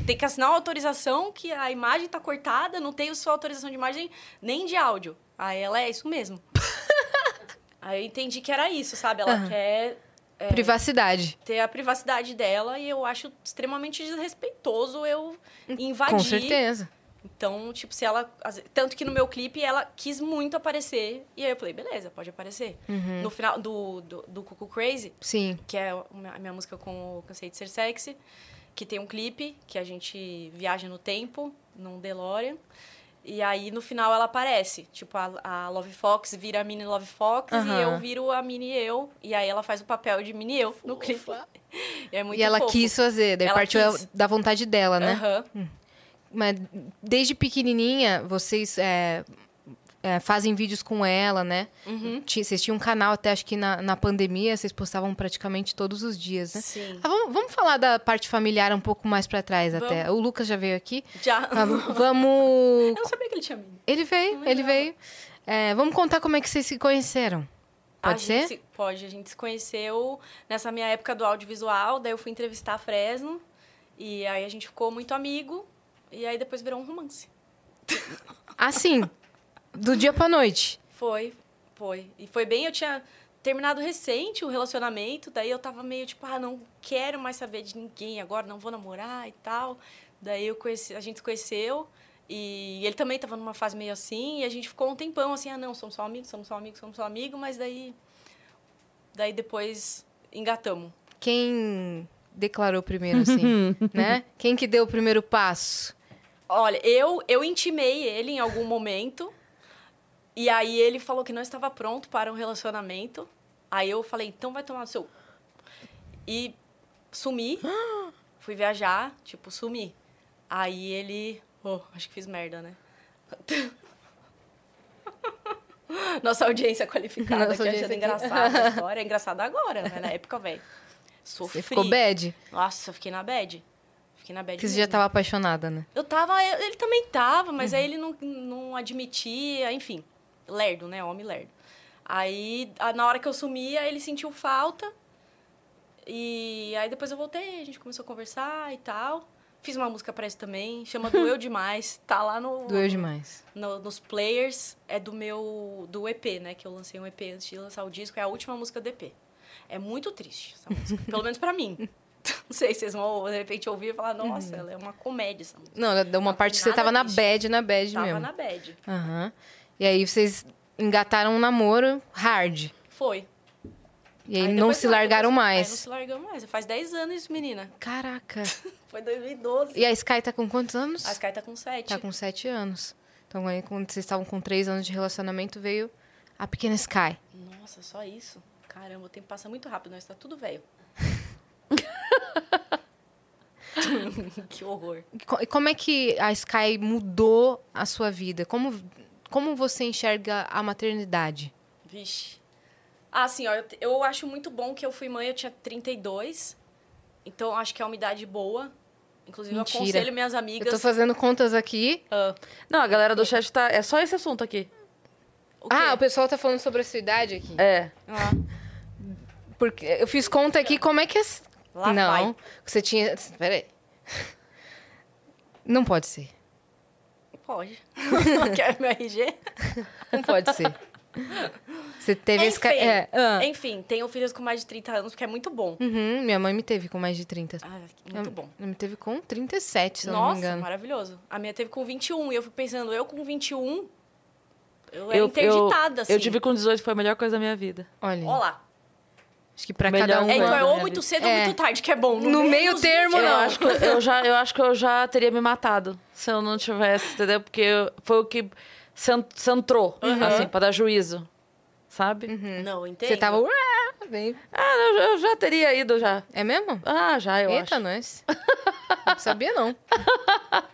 Tem que assinar uma autorização que a imagem tá cortada, não tenho sua autorização de imagem nem de áudio. Aí ela é isso mesmo. Aí eu entendi que era isso, sabe? Ela uhum. quer. É, privacidade. Ter a privacidade dela e eu acho extremamente desrespeitoso eu invadir. Com certeza então, tipo, se ela. Tanto que no meu clipe ela quis muito aparecer. E aí eu falei, beleza, pode aparecer. Uhum. No final do, do, do Cuckoo Crazy, Sim. que é a minha música com o Cansei de Ser Sexy, que tem um clipe que a gente viaja no tempo, num DeLorean. E aí, no final, ela aparece. Tipo, a, a Love Fox vira a Mini Love Fox uhum. e eu viro a Mini Eu. E aí, ela faz o papel de Mini Eu no clipe. E, é muito e ela fofo. quis fazer, daí ela partiu quis. da vontade dela, né? Aham. Uhum. Mas desde pequenininha, vocês é, é, fazem vídeos com ela, né? Uhum. Vocês tinham um canal até, acho que na, na pandemia, vocês postavam praticamente todos os dias, né? Sim. Ah, vamos, vamos, falar da parte familiar um pouco mais para trás vamos. até. O Lucas já veio aqui. Já. Ah, vamos... Eu não sabia que ele tinha vindo. Ele veio, ele veio. É, vamos contar como é que vocês se conheceram. Pode a ser? Se, pode. A gente se conheceu nessa minha época do audiovisual, daí eu fui entrevistar a Fresno. E aí a gente ficou muito amigo. E aí depois virou um romance. Assim, do dia pra noite. Foi, foi. E foi bem, eu tinha terminado recente o relacionamento, daí eu tava meio tipo, ah, não quero mais saber de ninguém agora, não vou namorar e tal. Daí eu conheci, a gente se conheceu e ele também tava numa fase meio assim, e a gente ficou um tempão assim, ah, não, somos só amigos, somos só amigos, somos só amigos, mas daí daí depois engatamos. Quem declarou primeiro assim, né? Quem que deu o primeiro passo? Olha, eu, eu intimei ele em algum momento. E aí ele falou que não estava pronto para um relacionamento. Aí eu falei, então vai tomar o seu. E sumi. fui viajar, tipo, sumi. Aí ele. Oh, acho que fiz merda, né? Nossa audiência qualificada, Nossa que audiência achando engraçada a história. É engraçada agora, né? Na época, velho. Sofri. Você ficou bad? Nossa, eu fiquei na bad fiquei na bad Que você mesmo. já tava apaixonada, né? Eu tava, ele também tava, mas aí ele não, não admitia, enfim. Lerdo, né? Homem lerdo. Aí, a- na hora que eu sumia, ele sentiu falta. E aí depois eu voltei, a gente começou a conversar e tal. Fiz uma música pra isso também, chama Doeu Demais. Tá lá no, Doeu demais. no- nos players. É do meu. do EP, né? Que eu lancei um EP antes de lançar o disco. É a última música do EP. É muito triste essa música. pelo menos pra mim. Não sei, vocês vão de repente ouvir e falar, nossa, ela é uma comédia essa música. Não, deu uma Não, parte que você tava na bad, na bad Tava mesmo. na bad. Aham. E aí vocês engataram um namoro hard. Foi. E aí, não depois se não, largaram depois- Aí não mais. se largamos mais. Faz 10 anos isso, menina. Caraca. Foi 2012. E a Sky tá com quantos anos? A Sky tá com 7. Tá com sete anos. Então, aí, quando vocês estavam com três anos de relacionamento, veio a pequena Sky. Nossa, só isso? Caramba, o tempo passa muito rápido, nós tá tudo velho. que horror. E co- como é que a Sky mudou a sua vida? Como, como você enxerga a maternidade? Vixe. Ah, assim, ó, eu, eu acho muito bom que eu fui mãe, eu tinha 32. Então, acho que é uma idade boa. Inclusive, Mentira. eu aconselho minhas Eu amigas. tô fazendo contas aqui. Ah, Não, a galera do chat tá. É só esse assunto aqui. o? Ah, o pessoal tá falando sobre a sua idade aqui. É. Ah, Porque eu fiz conta aqui, como é que... As... Lá Não, vai. você tinha... Peraí. Não pode ser. pode. Quer meu RG? Não pode ser. Você teve esse... ca- Enfim, É, ah. Enfim, tenho filhos com mais de 30 anos, porque é muito bom. Uhum, minha mãe me teve com mais de 30. Ah, muito bom. Ela me teve com 37, se eu não me Nossa, engano. maravilhoso. A minha teve com 21 e eu fico pensando, eu com 21, eu era Eu, interditada, eu, assim. eu tive com 18, foi a melhor coisa da minha vida. Olha, Ó lá. Acho que pra Melhor cada um... É, então da é minha ou muito vida. cedo É. ou muito tarde, que é bom. No meio dos termo, 20 Eu não. acho, que eu, já, eu acho que eu já teria me matado se eu não tivesse, entendeu? Porque eu- foi o que cen- centrou, assim, pra dar juízo. Sabe? Não, entendo. Você tava... "Ué", bem- Ah, eu, eu já teria ido já. É mesmo? Ah, já, eu Eita, acho. nós. Não sabia, não.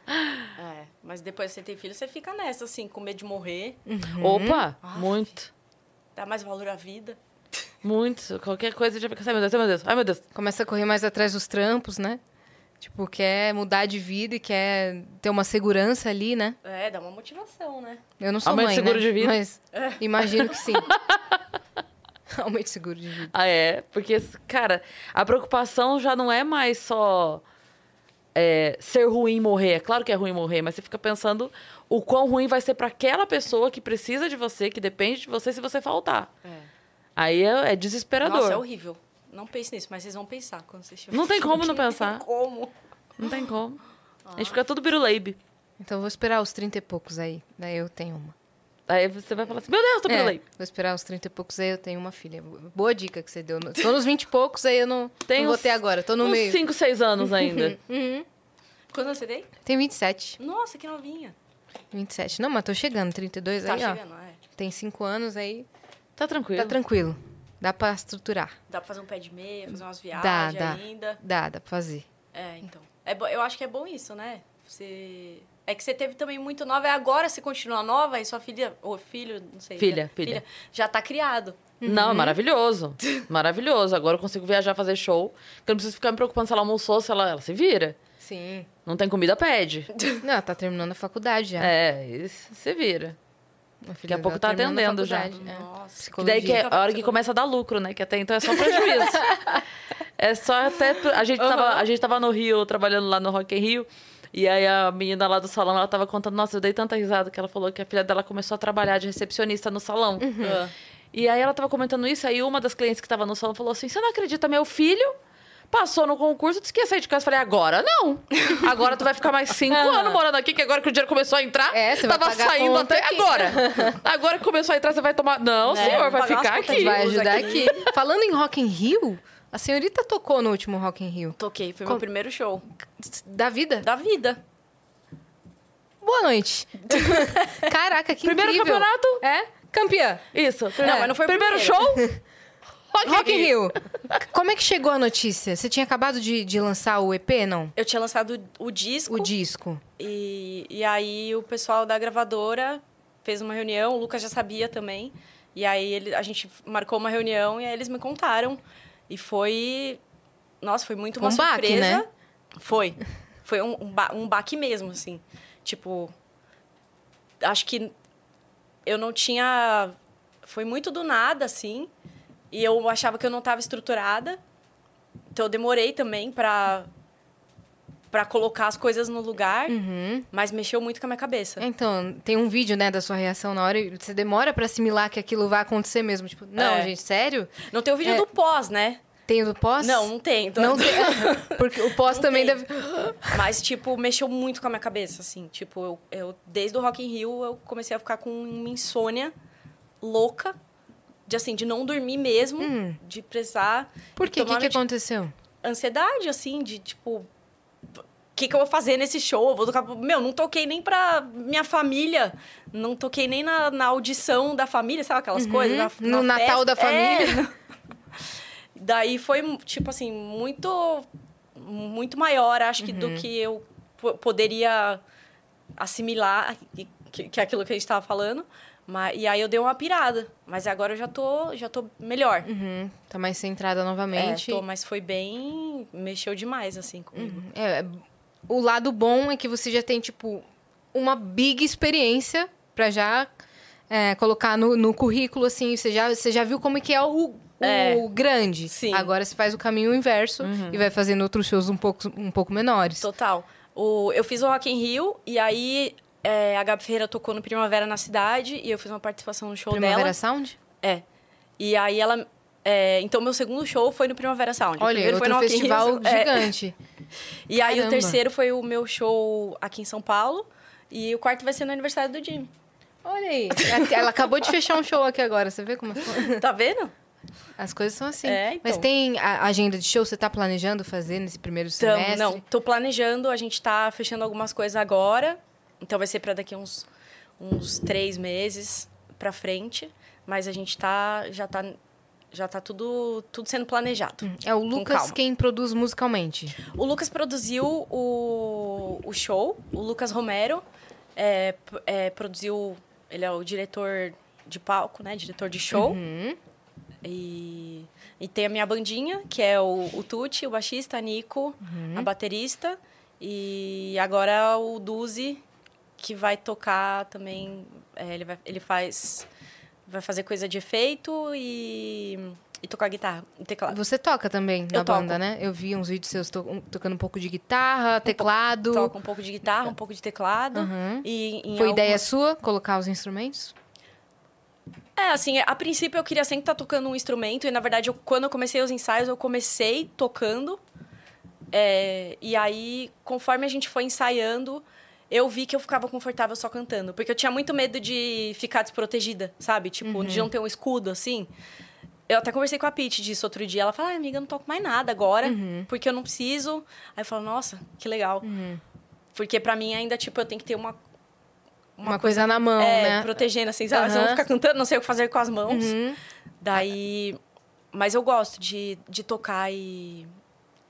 É, mas depois que você tem filho, você fica nessa, assim, com medo de morrer. Opa, Aff. muito. Dá mais valor à vida. Muito. Qualquer coisa já fica assim, ai meu Deus, ai meu Deus, ai meu Deus. Começa a correr mais atrás dos trampos, né? Tipo, quer mudar de vida e quer ter uma segurança ali, né? É, dá uma motivação, né? Eu não sou Aumento mãe, de seguro né? de vida. Mas imagino que sim. Aumento de seguro de vida. Ah, é? Porque, cara, a preocupação já não é mais só é, ser ruim morrer. É claro que é ruim morrer, mas você fica pensando o quão ruim vai ser pra aquela pessoa que precisa de você, que depende de você se você faltar. É. Aí é, é desesperador. Nossa, é horrível. Não pense nisso, mas vocês vão pensar quando vocês estiverem. Não tem como não Não pensar. tem como. Não tem como. A gente fica tudo biruleibe. Então vou esperar os 30 e poucos aí. Daí eu tenho uma. Aí você vai falar assim, meu Deus, tô É, biruleibe. vou esperar os 30 e poucos aí eu tenho uma filha. Boa dica que você deu. Tô nos 20 e poucos aí eu não, Tem não vou uns- ter agora. Tô no Uns meio. 5, 6 anos ainda. Quando você tem? Tem 27. Nossa, que novinha. 27. Não, mas tô chegando. 32 Tá aí, ó. chegando, é. Tem 5 anos aí. Tá tranquilo. Tá tranquilo. Dá pra estruturar. Dá pra fazer um pé de meia, fazer umas Dá, viagens dá. ainda. Dá, dá pra fazer. É, então. É, bo- eu acho que é bom isso, né? Você. É que você teve também muito nova, e agora você continua nova e sua filha, ou filho, não sei. Filha, já- filha. já tá criado. Não, é Uhum. maravilhoso. Maravilhoso. Agora eu consigo viajar, fazer show. Porque eu não preciso ficar me preocupando se ela almoçou, se ela, ela se vira. Sim. Não tem comida, pede. Não, tá terminando a faculdade já. É, isso se vira. Daqui a pouco tá atendendo já. é. Nossa. Que daí que é a hora que começa a dar lucro, né? Que até então é só prejuízo. é só até. A gente, tava, a gente tava no Rio, trabalhando lá no Rock in Rio. E aí a menina lá do salão, ela tava contando, nossa, eu dei tanta risada que ela falou que a filha dela começou a trabalhar de recepcionista no salão. Ah. E aí ela tava comentando isso, aí uma das clientes que tava no salão falou assim: Você não acredita, meu filho passou no concurso, disse que ia sair de casa. Eu falei, agora não. Agora tu vai ficar mais cinco anos morando aqui, que agora que o dinheiro começou a entrar, É, você vai tava saindo até aqui. agora. Agora que começou a entrar, você vai tomar. Não, Né, senhor, vai ficar contas aqui. Vai ajudar aqui. aqui. Falando em Rock in Rio, a senhorita tocou no último Rock in Rio. Toquei, foi Com- meu primeiro show. Da vida? Da vida. Boa noite. Caraca, que Primeiro incrível. campeonato? É? Campeã. Isso. Não, mas não foi o primeiro primeiro. show. Rock in Rio. Como é que chegou a notícia? Você tinha acabado de, de lançar o EP, não? Eu tinha lançado o disco. O disco. E, e aí o pessoal da gravadora fez uma reunião, o Lucas já sabia também. E aí ele, a gente marcou uma reunião e aí eles me contaram. E foi. Nossa, foi muito uma um baque, surpresa. né? Foi. Foi um, um, ba um baque mesmo, assim. Tipo, acho que eu não tinha. Foi muito do nada, assim. E eu achava que eu não estava estruturada. Então eu demorei também para para colocar as coisas no lugar, uhum. mas mexeu muito com a minha cabeça. Então, tem um vídeo, né, da sua reação na hora você demora para assimilar que aquilo vai acontecer mesmo. Tipo, não, é. gente, sério? Não tem o vídeo é. do pós, né? Tem o do pós? Não, não tem. Então... Não tem. Porque o pós não também tem. deve. Mas, tipo, mexeu muito com a minha cabeça, assim. Tipo, eu, eu desde o Rock in Rio, eu comecei a ficar com uma insônia louca. De, assim, de não dormir mesmo. Hum. De precisar... Por quê? O que, que aconteceu? Ansiedade, assim, de, tipo que, que eu vou fazer nesse show? Eu vou tocar. Meu, não toquei nem pra minha família. Não toquei nem na, na audição da família, sabe aquelas uhum. coisas? Na, no na Natal da família. É. Daí foi, tipo assim, muito. Muito maior, acho que, uhum. do que eu poderia assimilar, que, que é aquilo que a gente estava falando. Mas, e aí eu dei uma pirada. Mas agora eu já tô, já tô melhor. Uhum. Tá mais centrada novamente. É, tô, mas foi bem. Mexeu demais, assim, comigo. Uhum. É, o lado bom é que você já tem, tipo, uma big experiência para já é, colocar no, no, currículo, assim. Você já, você já viu como é que é o, é. o grande. Sim. Agora você faz o caminho inverso uhum. e vai fazendo outros shows um pouco, um pouco menores. Total. O, eu fiz o Rock in Rio e aí é, a Gabi Ferreira tocou no Primavera na cidade e eu fiz uma participação no show Primavera dela. Primavera Sound? É. E aí ela... É, então, meu segundo show foi no Primavera Sound. Olha, o outro foi no festival é. gigante. E aí Caramba. o terceiro foi o meu show aqui em São Paulo. E o quarto vai ser no aniversário do Jimmy. Olha aí. Ela acabou de fechar um show aqui agora. Você vê como é? Tá vendo? As coisas são assim. É, então. Mas tem a agenda de show? Você tá planejando fazer nesse primeiro semestre? Então, não, tô planejando. A gente tá fechando algumas coisas agora. Então vai ser para daqui uns, uns três meses para frente. Mas a gente tá, já tá já tá tudo, tudo sendo planejado. É o Lucas quem produz musicalmente. O Lucas produziu o, o show. O Lucas Romero é, é, produziu. Ele é o diretor de palco, né? Diretor de show. Uhum. E, e tem a minha bandinha, que é o, o Tuti, o baixista, a Nico, uhum. a baterista. E agora o Duzi, que vai tocar também. É, ele, vai, ele faz vai fazer coisa de efeito e, e tocar guitarra e teclado. Você toca também na banda, né? Eu vi uns vídeos seus to tocando um pouco de guitarra, um teclado. Pouco, toco um pouco de guitarra, um pouco de teclado. Uhum. E, Foi ideia sua colocar os instrumentos? É, assim, a princípio eu queria sempre estar tocando um instrumento. E, na verdade, eu, quando eu comecei os ensaios, eu comecei tocando. É, e aí, conforme a gente foi ensaiando, eu vi que eu ficava confortável só cantando. Porque eu tinha muito medo de ficar desprotegida, sabe? Tipo, uhum. de não ter um escudo, assim. Eu até conversei com a Pete disso outro dia. Ela falou, ah, amiga, eu não toco mais nada agora, uhum. porque eu não preciso. Aí eu falo, nossa, que legal. Uhum. Porque para mim ainda, tipo, eu tenho que ter uma... Uma, uma coisa, coisa, na mão, é, né? protegendo, assim, sabe? Uhum. Eu ficar cantando, não sei o que fazer com as mãos. Uhum. Daí... Mas eu gosto de, de tocar e,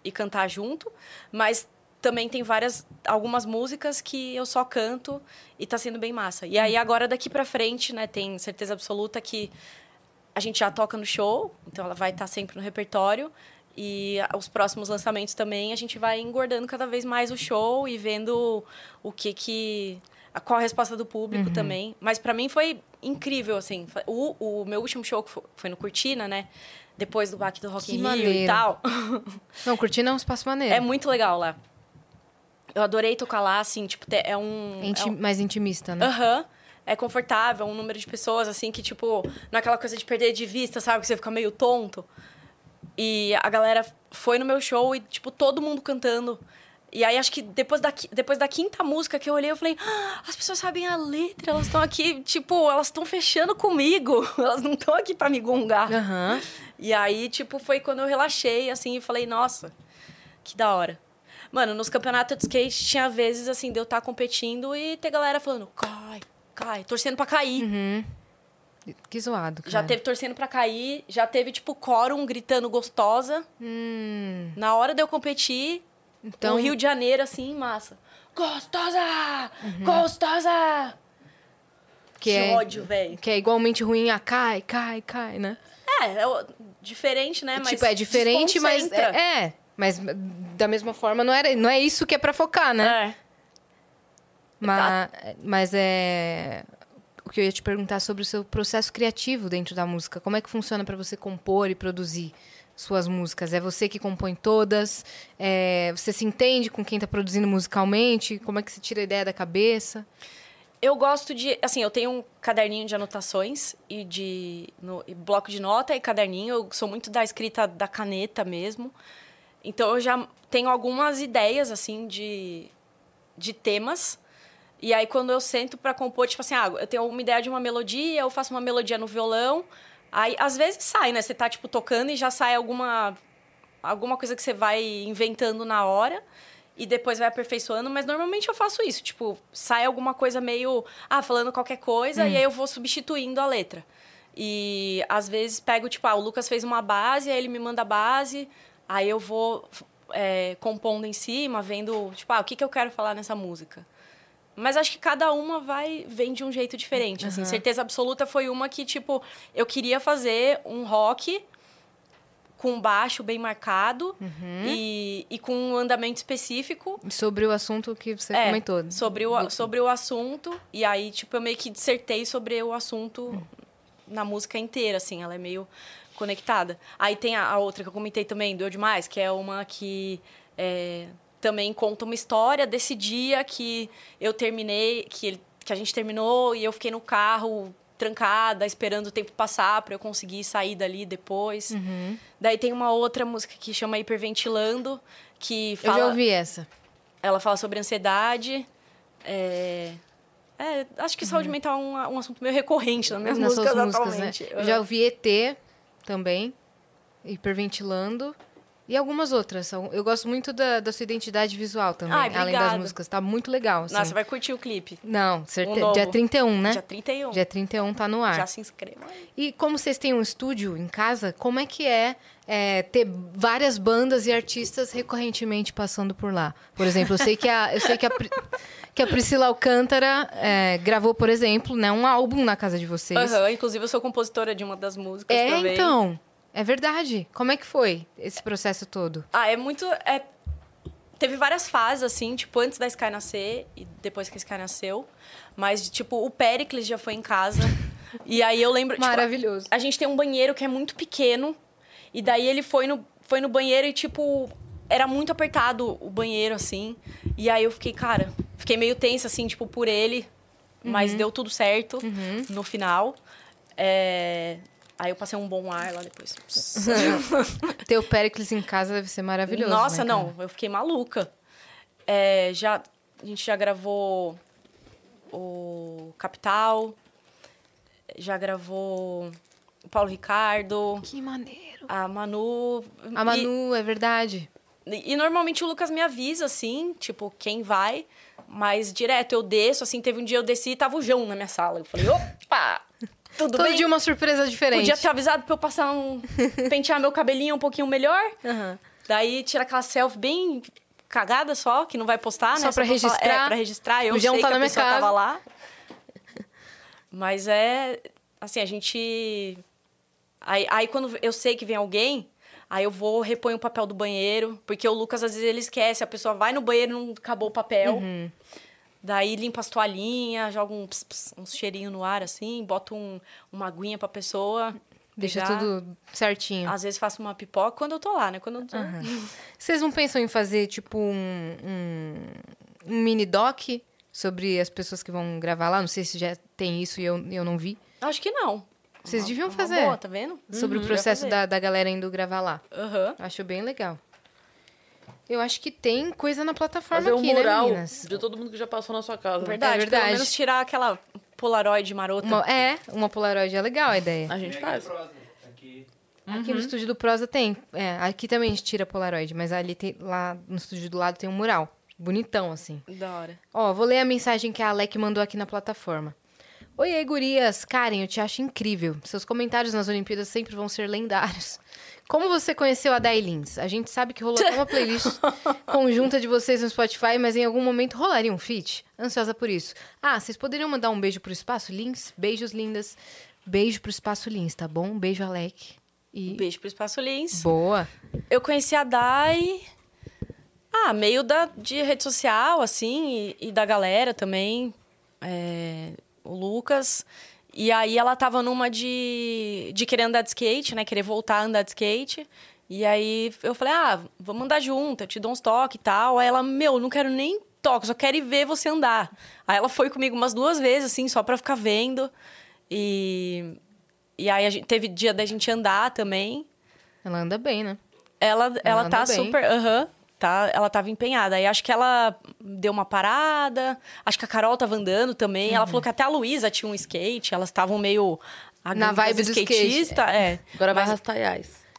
e cantar junto. Mas também tem várias algumas músicas que eu só canto e tá sendo bem massa. E aí agora daqui para frente, né, tem certeza absoluta que a gente já toca no show, então ela vai estar tá sempre no repertório e os próximos lançamentos também a gente vai engordando cada vez mais o show e vendo o que que qual a resposta do público uhum. também. Mas para mim foi incrível assim. O, o meu último show que foi no Cortina, né? Depois do baque do Rock que in Rio e tal. Não, Cortina é um espaço maneiro. É muito legal lá. Eu adorei tocar lá, assim, tipo, é um. Inti é um... Mais intimista, né? Aham. Uhum. É confortável, um número de pessoas, assim, que, tipo, não é aquela coisa de perder de vista, sabe? Que você fica meio tonto. E a galera foi no meu show e, tipo, todo mundo cantando. E aí, acho que depois da, depois da quinta música que eu olhei, eu falei: ah, as pessoas sabem a letra, elas estão aqui, tipo, elas estão fechando comigo. Elas não estão aqui para me gongar. Uhum. E aí, tipo, foi quando eu relaxei, assim, e falei: nossa, que da hora. Mano, nos campeonatos de skate tinha vezes, assim, de eu estar tá competindo e ter galera falando, cai, cai, torcendo pra cair. Uhum. Que zoado, cara. Já teve torcendo pra cair, já teve, tipo, quórum gritando gostosa. Hum. Na hora de eu competir, então... no Rio de Janeiro, assim, massa. Gostosa! Uhum. Gostosa! Que, que é, ódio, velho. Que é igualmente ruim a cai, cai, cai, né? É, é diferente, né? Mas tipo, é diferente, mas... É, é Mas da mesma forma, não, era, não é isso que é pra focar, né? É. Mas, mas é. O que eu ia te perguntar sobre o seu processo criativo dentro da música. Como é que funciona para você compor e produzir suas músicas? É você que compõe todas? É, você se entende com quem está produzindo musicalmente? Como é que você tira a ideia da cabeça? Eu gosto de. Assim, eu tenho um caderninho de anotações e de. No, e bloco de nota e caderninho. Eu sou muito da escrita da caneta mesmo. Então eu já tenho algumas ideias, assim, de, de temas. E aí, quando eu sento para compor, tipo assim, ah, eu tenho uma ideia de uma melodia, eu faço uma melodia no violão. Aí, às vezes, sai, né? Você tá, tipo, tocando e já sai alguma, alguma coisa que você vai inventando na hora. E depois vai aperfeiçoando. Mas, normalmente, eu faço isso. Tipo, sai alguma coisa meio... Ah, falando qualquer coisa. Hum. E aí, eu vou substituindo a letra. E, às vezes, pego, tipo, ah, o Lucas fez uma base, aí ele me manda a base. Aí, eu vou é, compondo em cima, vendo, tipo, ah, o que, que eu quero falar nessa música. Mas acho que cada uma vai vem de um jeito diferente. Uhum. Assim, certeza absoluta foi uma que tipo eu queria fazer um rock com baixo bem marcado uhum. e, e com um andamento específico. Sobre o assunto que você é, comentou. Sobre o, sobre o assunto. E aí, tipo, eu meio que dissertei sobre o assunto uhum. na música inteira, assim. Ela é meio conectada. Aí tem a, a outra que eu comentei também, Doeu Demais, que é uma que... É, também conta uma história desse dia que eu terminei, que, ele, que a gente terminou e eu fiquei no carro trancada, esperando o tempo passar para eu conseguir sair dali depois. Uhum. Daí tem uma outra música que chama Hiperventilando, que fala... Eu já ouvi essa. Ela fala sobre ansiedade. É... É, acho que saúde uhum. mental é um, um, assunto meio recorrente nas minhas músicas, músicas né? atualmente. Né? Eu já ouvi ET também, Hiperventilando. E algumas outras. Eu gosto muito da, da sua identidade visual também, Ai, além das músicas. Tá muito legal. Assim. Nossa, vai curtir o clipe. Não, certeza. Um Dia 31, né? Dia 31. Dia 31 tá no ar. Já se inscreva. E como vocês têm um estúdio em casa, como é que é, é ter várias bandas e artistas recorrentemente passando por lá? Por exemplo, eu sei que a, eu sei que a, que a Priscila Alcântara é, gravou, por exemplo, né, um álbum na casa de vocês. Uhum, inclusive eu sou compositora de uma das músicas é, também. então. É verdade. Como é que foi esse processo todo? Ah, é muito. É... Teve várias fases, assim, tipo, antes da Sky nascer e depois que a Sky nasceu. Mas, tipo, o Pericles já foi em casa. e aí eu lembro. Tipo, Maravilhoso. a gente tem um banheiro que é muito pequeno. E daí ele foi no, foi no banheiro e, tipo, era muito apertado o banheiro, assim. E aí eu fiquei, cara, fiquei meio tensa, assim, tipo, por ele. Mas uhum. deu tudo certo uhum. no final. É... Aí eu passei um bom ar lá depois. Ter o Pericles em casa deve ser maravilhoso. Nossa, né, não, eu fiquei maluca. É, já, a gente já gravou o Capital, já gravou o Paulo Ricardo. Que maneiro. A Manu. A Manu, e, é verdade. E, e, normalmente o Lucas me avisa, assim, tipo, quem vai. Mas direto eu desço, assim, teve um dia eu desci e tava o João na minha sala. Eu falei, opa! Tudo Todo bem? dia uma surpresa diferente. Podia ter avisado pra eu passar um. pentear meu cabelinho um pouquinho melhor. Uhum. Daí tira aquela selfie bem cagada só, que não vai postar, só né? Pra só registrar. Falar, é, pra registrar. Eu sei tá que a pessoa casa. tava lá. Mas é. Assim, a gente. Aí, aí quando eu sei que vem alguém, Aí eu vou, reponho o papel do banheiro, porque o Lucas às vezes ele esquece, a pessoa vai no banheiro e não acabou o papel. Uhum. Daí limpa as toalhinhas, joga um, ps, ps, um cheirinho no ar, assim, bota um, uma aguinha pra pessoa. Deixa pegar. tudo certinho. Às vezes faço uma pipoca quando eu tô lá, né? Quando eu tô... Uhum. Vocês não pensam em fazer, tipo, um, um, um, mini doc sobre as pessoas que vão gravar lá? Não sei se já tem isso e eu, eu não vi. Acho que não. Vocês uma, deviam fazer. Boa, tá vendo? Sobre uhum, o processo da, da galera indo gravar lá. Uhum. Acho bem legal. Eu acho que tem coisa na plataforma Fazer aqui, um né, mural meninas? de todo mundo que já passou na sua casa. Verdade, é verdade. Pelo menos tirar aquela Polaroid marota. Uma, é, uma Polaroid é legal a ideia. A gente faz. Aqui, aqui no estúdio do Prosa tem. É, aqui também a gente tira Polaroid, mas ali tem, lá no estúdio do lado tem um mural. Bonitão, assim. Da hora. Ó, vou ler a mensagem que a Alec mandou aqui na plataforma. Oi, aí, gurias. Karen, eu te acho incrível. Seus comentários nas Olimpíadas sempre vão ser lendários. Como você conheceu a Dailins? A gente sabe que rolou uma playlist conjunta de vocês no Spotify, mas em algum momento rolaria um feat? Ansiosa por isso. Ah, vocês poderiam mandar um beijo pro Espaço Lins? Beijos, lindas. Beijo pro Espaço Lins, tá bom? beijo, Alec. E... Um beijo pro Espaço Lins. Boa. Eu conheci a Dai... Ah, meio da, de rede social, assim, e, e da galera também. É, o Lucas. E aí ela tava numa de, de querer andar de skate, né? Querer voltar a andar de skate. E aí eu falei, ah, vamos andar junto, eu te dou uns toques e tal. Aí ela, meu, não quero nem toque, só quero ir ver você andar. Aí ela foi comigo umas duas vezes, assim, só pra ficar vendo. E, e aí gente, teve dia da gente andar também. Ela anda bem, né? Ela, ela, ela tá bem. super. Aham. Tá, ela tava empenhada. Aí acho que ela deu uma parada. Acho que a Carol tava andando também. Uhum. Ela falou que até a Luísa tinha um skate. Elas estavam meio. Na vibe do skatista. É. Agora vai arrastar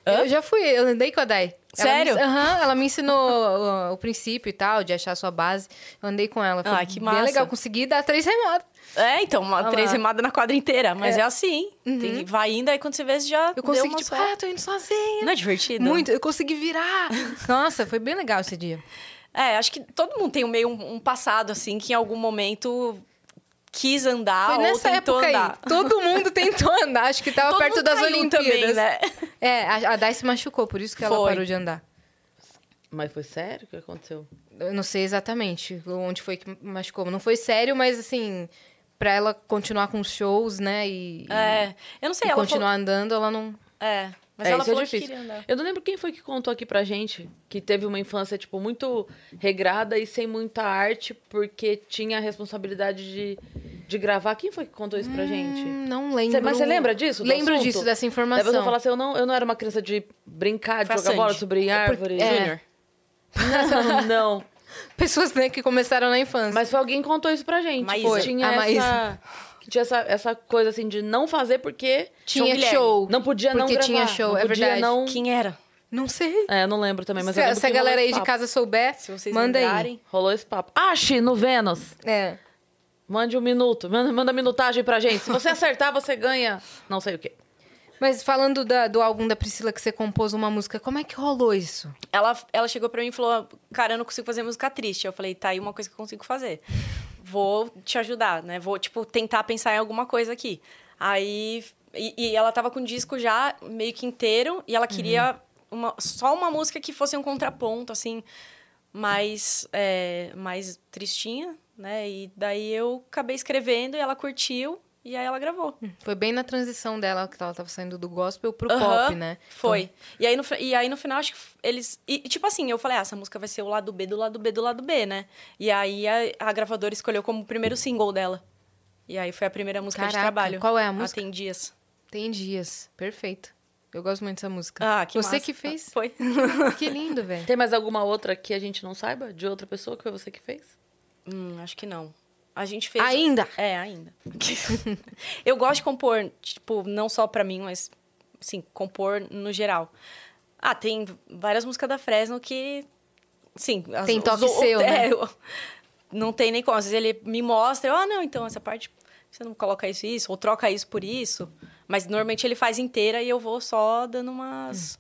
Eu já fui, eu andei com a Dai. Sério? Aham, uhum, ela me ensinou o, o, princípio e tal, de achar a sua base. Eu andei com ela. Foi ah, que massa. bem legal. Consegui dar três remadas. É, então, uma, três remadas na quadra inteira. Mas é, é assim. Uhum. Tem, vai indo, aí quando você vê, você já. Eu consegui, tipo, ah, tô indo sozinha. Não é divertido? Muito, eu consegui virar. Nossa, foi bem legal esse dia. É, acho que todo mundo tem meio um, um passado, assim, que em algum momento quis andar Foi nessa ou tentou época andar. Aí. Todo mundo tentou andar. Acho que tava perto das Olimpíadas. Também, né? É, a, a Dai se machucou, por isso que ela parou de andar. Mas foi sério o que aconteceu? Eu não sei exatamente onde foi que machucou. Não foi sério, mas assim, para ela continuar com os shows, né? E, é, eu não sei, ela continuar falou... andando, ela não. É. Mas é, ela falou é difícil. Eu não lembro quem foi que contou aqui pra gente que teve uma infância, tipo, muito regrada e sem muita arte, porque tinha a responsabilidade de, de gravar. Quem foi que contou isso pra hum, gente? Não lembro. Cê, mas você lembra disso? Lembro disso, dessa informação. Deve falar assim: eu não, eu não era uma criança de brincar, de jogar bola, subir árvore. É. Júnior. Não, não. Pessoas né, que começaram na infância. Mas foi alguém que contou isso pra gente. Mas. Tinha a essa... Tinha essa, essa coisa assim de não fazer porque tinha show. Não podia porque não gravar. tinha show, não é verdade. Não... Quem era? Não sei. É, não lembro também, mas se, se a galera aí de casa souber, se vocês manda lembrarem. aí. Rolou esse papo. Ache no Vênus. É. Mande um minuto. Manda, manda minutagem pra gente. Se você acertar, você ganha não sei o quê. Mas falando da, do álbum da Priscila que você compôs uma música, como é que rolou isso? Ela, ela chegou pra mim e falou: Cara, eu não consigo fazer música triste. Eu falei: Tá aí uma coisa que eu consigo fazer. Vou te ajudar, né? Vou, tipo, tentar pensar em alguma coisa aqui. Aí. E, e ela tava com o disco já meio que inteiro e ela queria uhum. uma, só uma música que fosse um contraponto, assim, mais, é, mais tristinha, né? E daí eu acabei escrevendo e ela curtiu. E aí ela gravou. Hum, foi bem na transição dela, que ela tava saindo do gospel pro pop, né? Foi. Então... E, aí no, e aí no final, acho que eles. E, tipo assim, eu falei, ah, essa música vai ser o lado B do lado B do lado B, né? E aí a, a gravadora escolheu como primeiro single dela. E aí foi a primeira música Caraca, de trabalho. Qual é a música? Ah, tem dias. Tem dias. Perfeito. Eu gosto muito dessa música. Ah, que Você massa. que fez? Foi. que lindo, velho. Tem mais alguma outra que a gente não saiba? De outra pessoa que foi você que fez? Hum, acho que não. A gente fez. Ainda? É, ainda. eu gosto de compor, tipo, não só pra mim, mas, assim, compor no geral. Ah, tem várias músicas da Fresno que. Sim. Tem toque os, seu, é, né? Eu, não tem nem como. Às vezes ele me mostra, eu, ah, não, então essa parte você não coloca isso isso, ou troca isso por isso. Mas normalmente ele faz inteira e eu vou só dando umas.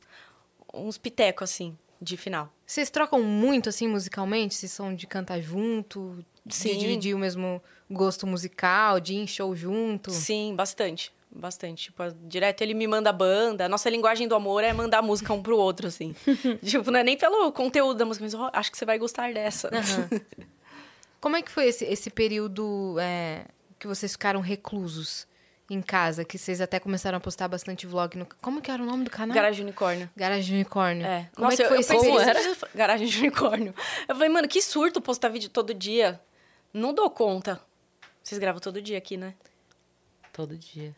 Hum. uns pitecos, assim, de final. Vocês trocam muito, assim, musicalmente? Vocês são de cantar junto? Sim. De dividir o mesmo gosto musical, de ir em show junto? Sim, bastante. Bastante. Tipo, direto ele me manda banda. A nossa linguagem do amor é mandar música um pro outro, assim. tipo, não é nem pelo conteúdo da música, mas oh, acho que você vai gostar dessa. Uhum. Como é que foi esse, esse período é, que vocês ficaram reclusos? Em casa, que vocês até começaram a postar bastante vlog no. Como que era o nome do canal? Garagem Unicórnio. Garagem Unicórnio. É. Como Nossa, é que foi eu, eu era? Garagem Unicórnio. Eu falei, mano, que surto postar vídeo todo dia. Não dou conta. Vocês gravam todo dia aqui, né? Todo dia.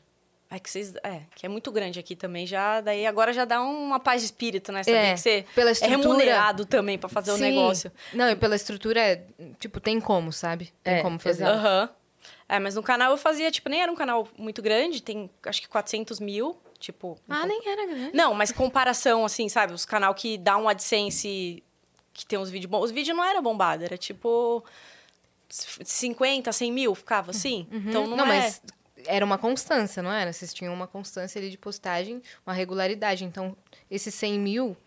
É que vocês. É, que é muito grande aqui também. Já, daí agora já dá uma paz de espírito, né? Saber é, que você pela estrutura... é remunerado também para fazer Sim. o negócio. Não, e pela estrutura, é, tipo, tem como, sabe? Tem é, como fazer. Aham. Uhum. É, mas no canal eu fazia, tipo, nem era um canal muito grande, tem acho que 400 mil. Tipo. Ah, um nem era grande. Não, mas comparação, assim, sabe? Os canal que dá um AdSense que tem uns vídeos bons. Os vídeos não era bombado, era tipo 50, 100 mil, ficava assim. Uhum. Então não, não é... mas era uma constância, não era? Vocês tinham uma constância ali de postagem, uma regularidade. Então, esses 100 mil,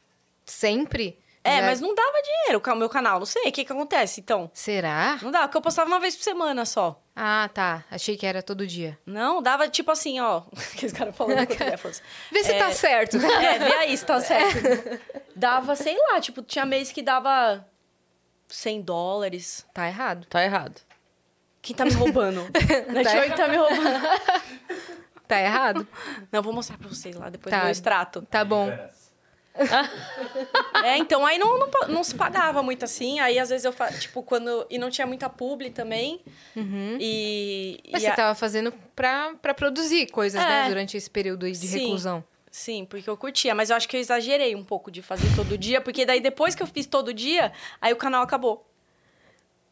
sempre... É, já... mas não dava dinheiro o meu canal. Não sei, o que que acontece, então? Será? Não dá, porque eu postava uma vez por semana só. Ah, tá. Achei que era todo dia. Não, dava tipo assim, ó. Que esse cara falando com o Vê se tá é, tá certo. É, vê aí se tá certo. Dava, sei lá, tipo, tinha mês que dava 100 dólares. Tá errado. Tá errado. Quem tá me roubando? Network tá, tá me roubando. Tá errado? Não, vou mostrar pra vocês lá depois tá. do extrato. Tá bom. é, então aí não, não, não, se pagava muito assim. Aí às vezes eu tipo, quando. E não tinha muita publi também. Uhum. E. Mas e você a... tava fazendo pra, pra produzir coisas, né, é. né? Durante esse período de Sim. reclusão. Sim, porque eu curtia, mas eu acho que eu exagerei um pouco de fazer todo dia, porque daí depois que eu fiz todo dia, aí o canal acabou.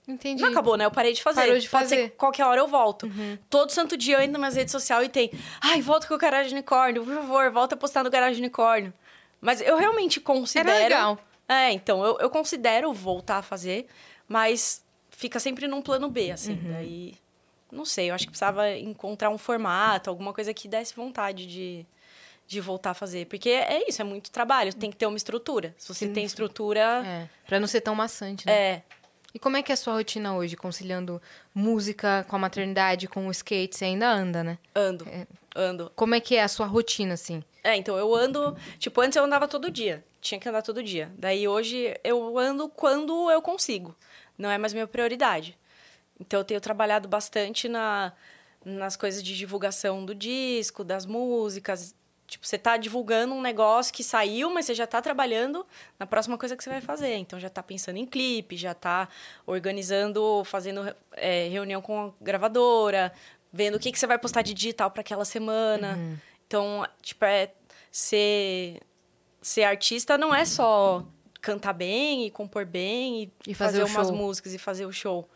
Entendi. Não acabou, né? Eu parei de fazer. Parou de Pode fazer. ser que qualquer hora eu volto. Uhum. Todo santo dia eu entro nas minhas redes sociais e tem. Ai, volta com o Garagem Unicórnio, por favor, volta a postar no Garagem Unicórnio. Mas eu realmente considero. Era legal. É, então, eu, eu considero voltar a fazer, mas fica sempre num plano B, assim. Uhum. Daí. Não sei, eu acho que precisava encontrar um formato, alguma coisa que desse vontade de, de voltar a fazer. Porque é isso, é muito trabalho, tem que ter uma estrutura. Se você Sim. tem estrutura. É, pra não ser tão maçante, né? É. E como é que é a sua rotina hoje, conciliando música com a maternidade, com o skate? Você ainda anda, né? Ando, é. ando. Como é que é a sua rotina, assim? É, então eu ando. Tipo, antes eu andava todo dia. Tinha que andar todo dia. Daí hoje eu ando quando eu consigo. Não é mais minha prioridade. Então eu tenho trabalhado bastante na, nas coisas de divulgação do disco, das músicas. Tipo, você tá divulgando um negócio que saiu, mas você já tá trabalhando na próxima coisa que você vai fazer. Então já tá pensando em clipe, já tá organizando, fazendo é, reunião com a gravadora, vendo o que, que você vai postar de digital para aquela semana. Uhum. Então, tipo, é ser, ser artista não é só cantar bem e compor bem e, e fazer, fazer umas show. músicas e fazer o show.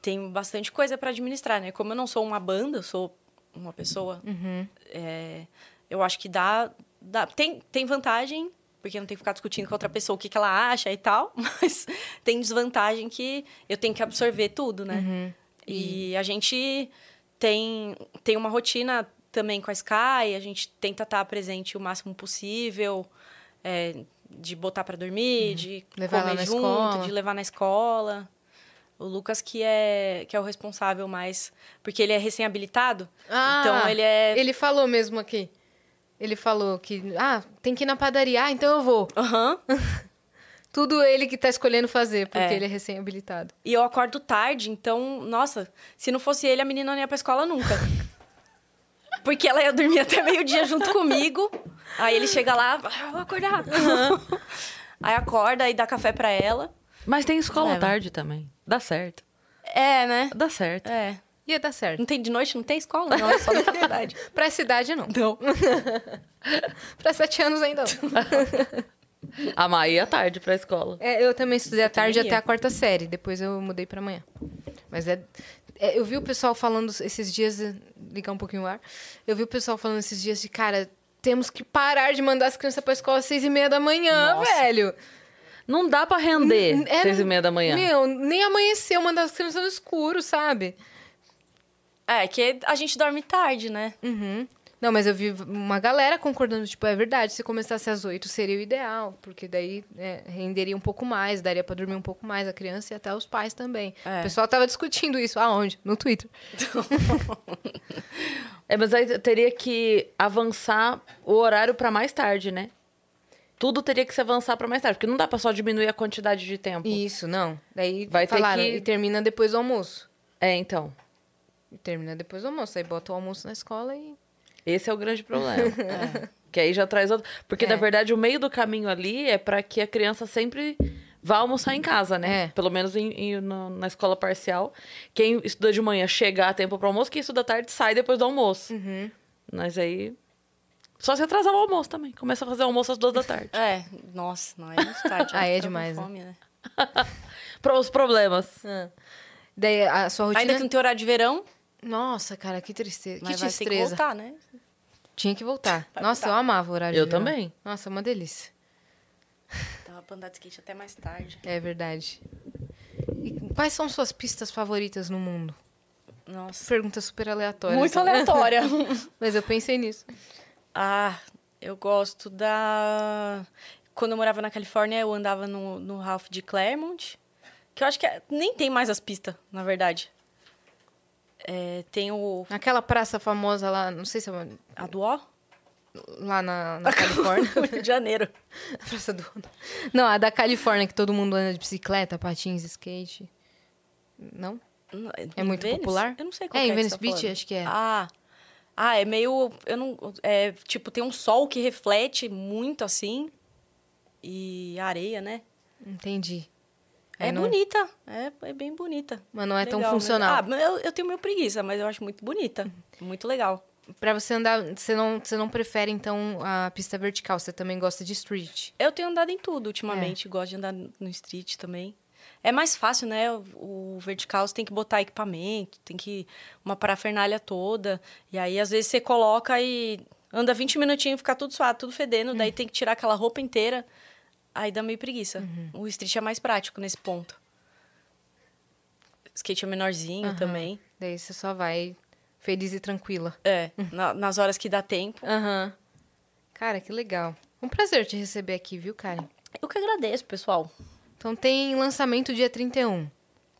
Tem bastante coisa para administrar, né? Como eu não sou uma banda, eu sou uma pessoa. Uhum. É, eu acho que dá, dá. Tem, tem vantagem, porque não tem que ficar discutindo com outra pessoa o que, que ela acha e tal, mas tem desvantagem que eu tenho que absorver tudo, né? Uhum. E a gente tem, tem uma rotina também com a Sky, a gente tenta estar presente o máximo possível, é, de botar para dormir, uhum. de levar comer junto, escola. de levar na escola. O Lucas que é que é o responsável mais, porque ele é recém-habilitado. Ah, então ele é Ele falou mesmo aqui. Ele falou que ah, tem que ir na padaria, ah, então eu vou. Aham. Uhum. Tudo ele que tá escolhendo fazer, porque é. ele é recém-habilitado. E eu acordo tarde, então, nossa, se não fosse ele, a menina não ia pra escola nunca. Porque ela ia dormir até meio-dia junto comigo. Aí ele chega lá, ah, vou acordar. Uhum. Aí acorda e dá café para ela. Mas tem escola à tarde também. Dá certo. É, né? Dá certo. É. Ia dar certo. Não tem de noite, não tem escola, não, é só na faculdade. pra essa idade, não. Não. pra sete anos ainda não. A Maia ia tarde pra escola. É, eu também estudei à tarde até a quarta série. Depois eu mudei pra manhã. Mas é, Eu vi o pessoal falando esses dias... Ligar um pouquinho o ar. Eu vi o pessoal falando esses dias de... Cara, temos que parar de mandar as crianças pra escola às seis e meia da manhã, Nossa. velho. Não dá para render é, seis e meia da manhã. Meu, nem amanheceu mandar as crianças no escuro, sabe? É, que a gente dorme tarde, né? Uhum. Não, mas eu vi uma galera concordando, tipo, é verdade, se começasse às oito seria o ideal, porque daí é, renderia um pouco mais, daria para dormir um pouco mais a criança e até os pais também. É. O pessoal tava discutindo isso. Aonde? No Twitter. é, mas aí teria que avançar o horário para mais tarde, né? Tudo teria que se avançar para mais tarde, porque não dá para só diminuir a quantidade de tempo. Isso, não. Daí vai falaram, ter que... e termina depois do almoço. É, então. E termina depois do almoço. Aí bota o almoço na escola e esse é o grande problema. é. Que aí já traz outro. Porque, é. na verdade, o meio do caminho ali é para que a criança sempre vá almoçar em casa, né? É. Pelo menos em, em, na, na, escola parcial. Quem estuda de manhã chega a tempo para almoço, quem estuda tarde sai depois do almoço. Uhum. Mas aí. Só se atrasar o almoço também. Começa a fazer almoço às duas da tarde. É, nossa, não é muito tarde. ah, é demais. Né? Fome, né? para os problemas. Ah. Daí a sua rotina. Ainda que não tem horário de verão. Nossa, cara, que tristeza. Mas que vai tristeza. Ter que voltar, né? Tinha que voltar. Vai Nossa, voltar. eu amava o horário. Eu também. Nossa, uma delícia. Tava pra andar de skate até mais tarde. É verdade. E quais são suas pistas favoritas no mundo? Nossa. Pergunta super aleatória. Muito aleatória. Mas eu pensei nisso. Ah, eu gosto da. Quando eu morava na Califórnia, eu andava no, no Ralph de Claremont. Que eu acho que é... nem tem mais as pistas, na verdade. É, tem o... Aquela praça famosa lá, não sei se é... A do O? Lá na, na Califórnia. Rio de Janeiro. A praça do... Não, a da Califórnia, que todo mundo anda de bicicleta, patins, skate. Não? É muito Venice? popular? Eu não sei qual é, é em que Venice tá Beach, falando. acho que é. Ah. Ah, é meio. Eu não. É, tipo, tem um sol que reflete muito assim. E areia, né? Entendi. É, É, não- bonita. É, é bem bonita. Mas não é tão Legal, mas- funcional. Ah, eu, eu tenho meio preguiça, mas eu acho muito bonita. Muito legal. Pra você andar, você não, você não prefere, então, a pista vertical, você também gosta de street. Eu tenho andado em tudo ultimamente. Gosto de andar no street também. É mais fácil, né? O, o vertical você tem que botar equipamento, tem que. Uma parafernália toda. E aí, às vezes, você coloca e anda 20 minutinhos, fica tudo suado, tudo fedendo. Daí tem que tirar aquela roupa inteira. Aí dá meio preguiça. O street é mais prático nesse ponto. Skate é menorzinho Aham. também. Daí você só vai feliz e tranquila. É, na- nas horas que dá tempo. Aham. Cara, que legal. Um prazer te receber aqui, viu, Karen? Eu que agradeço, pessoal. Então tem lançamento dia 31.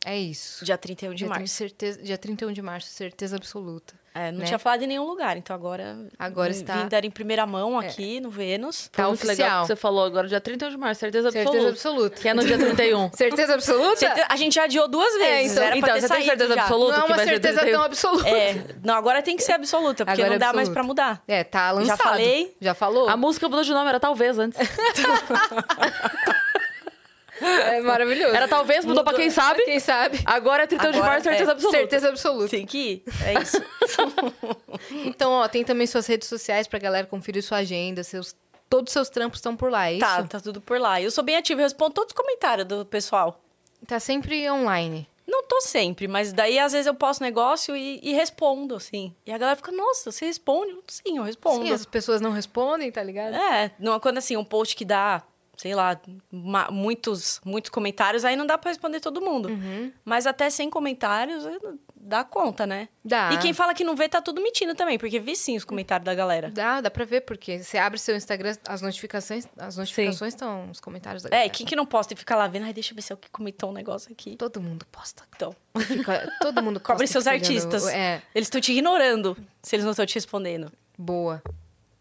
É isso. Dia 31 de dia, março. 30, certeza, dia 31 de março, certeza absoluta. É, não né? tinha falado em nenhum lugar, então agora. Agora está- É. Vim dar em primeira mão aqui no Vênus. Tá Foi muito legal oficial. que você falou agora, dia 31 de março, certeza absoluta. Certeza absoluta. Que é no dia 31. Certeza absoluta? Certe- A gente já adiou duas vezes. então- era então, ter você tem certeza já. absoluta? Não é que uma certeza 31. tão absoluta. É, não, agora tem que ser absoluta, porque Agora não é dá mais pra mudar. É, tá lançado. Já falei? Já falou? A música mudou de nome, era talvez antes. É maravilhoso. Era talvez, mudou pra quem sabe. Quem sabe? Agora é 31 de Agora março, certeza é. absoluta. Certeza absoluta. Tem que ir. É isso. Então, ó, tem também suas redes sociais pra galera conferir sua agenda, seus todos os seus trampos estão por lá, é isso? tá, tá tudo por lá. Eu sou bem ativa, eu respondo todos os comentários do pessoal. Tá sempre online. Não tô sempre, mas daí às vezes eu posto negócio e, e respondo, assim. E a galera fica, nossa, você responde? Sim, eu respondo. Sim, as pessoas não respondem, tá ligado? É, não, quando assim, um post que dá, sei lá, muitos, muitos comentários, aí não dá pra responder todo mundo. Uhum. Mas até sem comentários, eh, dá conta, né? Dá. E quem fala que não vê, tá tudo mentindo também, porque vi sim os comentários da galera. Dá, dá pra ver, porque você abre seu Instagram, as notificações, as notificações estão os comentários da É, galera. e quem que não posta e fica lá vendo, ai, deixa eu ver se eu que comentou um negócio aqui. Todo mundo posta. Então, Fica- todo mundo posta cobre seus artistas. É, Eles estão te ignorando se eles não estão te respondendo. boa.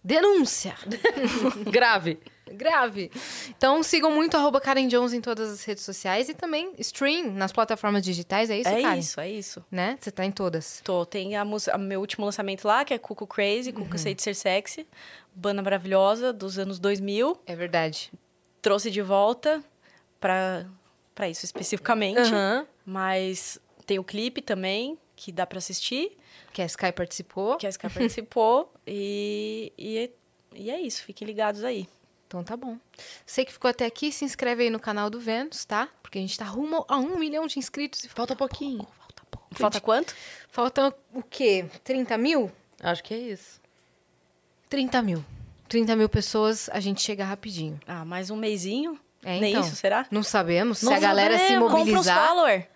Denúncia. Grave. Grave. Então sigam muito arroba Karen Jones em todas as redes sociais e também stream nas plataformas digitais, é isso, é Karen? isso, é isso. Né? Você tá em todas. Tô, tem a, a meu último lançamento lá, que é Cuco Crazy, Uhum. Cuco Sei de Ser Sexy. Banda maravilhosa dos anos 2000. É verdade. Trouxe de volta pra, pra isso especificamente. Aham. Mas tem o clipe também, que dá pra assistir, Que a Sky participou. que a SK participou. e, e, é, e é isso, fiquem ligados aí. Então tá bom. Você que ficou até aqui, se inscreve aí no canal do Vênus, tá? Porque a gente tá rumo a um milhão de inscritos. e Falta pouquinho. pouco, Falta pouco. Falta quanto? Falta o quê? 30 mil? Acho que é isso. 30 mil. 30 mil pessoas, a gente chega rapidinho. Ah, mais um mêsinho? É, Nem então. isso, será? Não sabemos. Não se a galera se sabemos. Compra mobilizar. follower.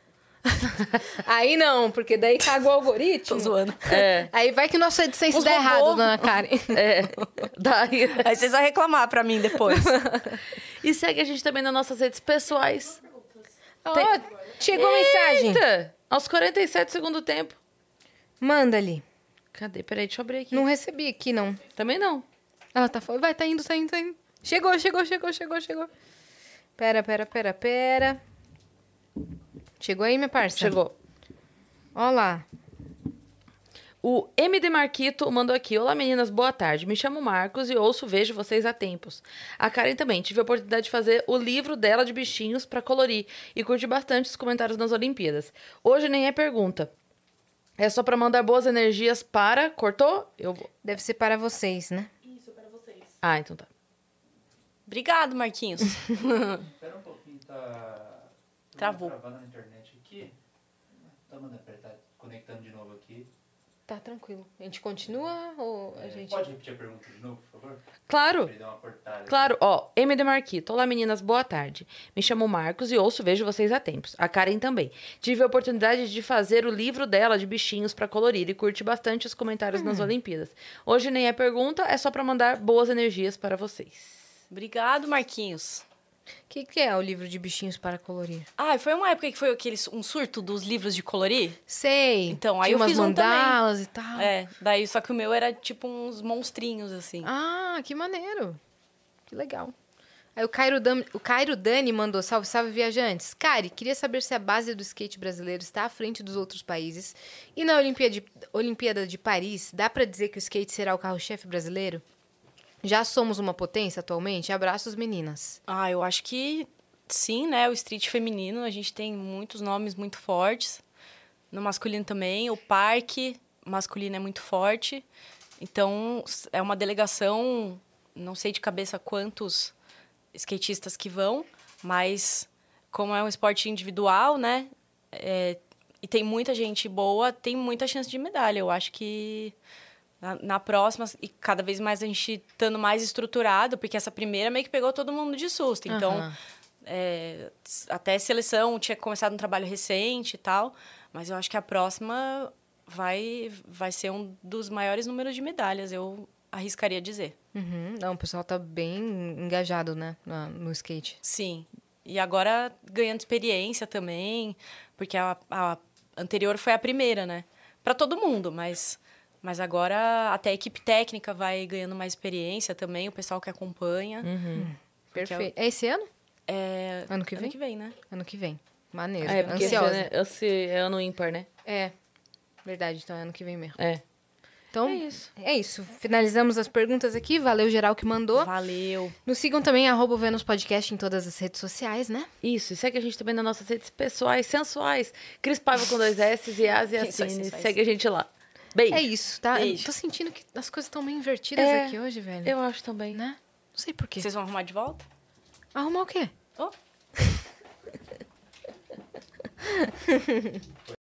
Aí não, porque daí cagou o algoritmo. Tô zoando. É, Aí vai que nossa edição Uns der robô. errado, dona Karen. é. Daí... Aí vocês vão reclamar pra mim depois. E segue a gente também nas nossas redes pessoais. Ó, chegou a mensagem. Eita! Aos 47 segundo tempo. Manda ali. Cadê? Peraí, deixa eu abrir aqui. Não recebi aqui, não. Também não. Ela tá falando. Vai, tá indo, tá indo, tá indo. Chegou, chegou, chegou, chegou, chegou. Pera, pera, pera, pera. Chegou aí, minha parça? Chegou. Ó lá. O MD Marquito mandou aqui. Olá, meninas, boa tarde. Me chamo Marcos e ouço, vejo vocês há tempos. A Karen também. Tive a oportunidade de fazer o livro dela de bichinhos pra colorir e curti bastante os comentários nas Olimpíadas. Hoje nem é pergunta. É só pra mandar boas energias para. Cortou? Eu. Deve ser para vocês, né? Ah, então tá. Obrigado, Marquinhos. Espera um pouquinho, tá. Travou. Travando na internet aqui. Tá apertar, conectando de novo aqui. Tá tranquilo. A gente continua ou a É, gente. Pode repetir a pergunta de novo, por favor? Claro. Claro, ó, MD Marquito. Olá, meninas, boa tarde. Me chamo Marcos e ouço, vejo vocês há tempos. A Karen também. Tive a oportunidade de fazer o livro dela de bichinhos pra colorir e curti bastante os comentários nas Olimpíadas. Hoje nem é pergunta, é só pra mandar boas energias para vocês. Obrigado, Marquinhos. O que, que é o livro de bichinhos para colorir? Ah, foi uma época que foi aquele, um surto dos livros de colorir. Sei. Então, aí Tinha eu umas fiz um mandalas e tal. É, daí só que o meu era tipo uns monstrinhos, assim. Ah, que maneiro. Que legal. Aí o Cairo, Dan, o Cairo Dani mandou salve, salve viajantes. Cari, queria saber se a base do skate brasileiro está à frente dos outros países. E na Olimpíada de, Olimpíada de Paris, dá para dizer que o skate será o carro-chefe brasileiro? Já somos uma potência atualmente? Abraços, meninas. Ah, eu acho que sim, né? O street feminino, a gente tem muitos nomes muito fortes. No masculino também, o parque masculino é muito forte. Então, é uma delegação, não sei de cabeça quantos skatistas que vão, mas como é um esporte individual, né? É, e tem muita gente boa, tem muita chance de medalha. Eu acho que na, na, próxima, e cada vez mais a gente estando mais estruturado, porque essa primeira meio que pegou todo mundo de susto. Então, uhum. é, até seleção tinha começado um trabalho recente e tal, mas eu acho que a próxima vai, vai ser um dos maiores números de medalhas. Eu arriscaria dizer. Uhum. Não, o pessoal tá bem engajado, né, no skate. Sim. E agora ganhando experiência também, porque a, a anterior foi a primeira, né? Para todo mundo, mas mas agora até a equipe técnica vai ganhando mais experiência também, o pessoal que acompanha. Uhum. Perfeito. É, é esse ano? É... Ano que vem? Ano que vem, né? Ano que vem. Maneiro. É, porque Ansiosa. Esse, é ano ímpar, né? É. Verdade, então é ano que vem mesmo. É. Então, é isso. É isso. Finalizamos as perguntas aqui. Valeu, geral, que mandou. Valeu. Nos sigam também, arroba Vênus Podcast em todas as redes sociais, né? Isso. E segue a gente também nas nossas redes pessoais, sensuais. Cris Paiva com dois S e As e assim. Segue a gente lá. Beijo. É isso, tá? Beijo. Tô sentindo que as coisas estão meio invertidas é, aqui hoje, velho. Eu acho também. Né? Não sei por quê. Vocês vão arrumar de volta? Arrumar o quê? Oh.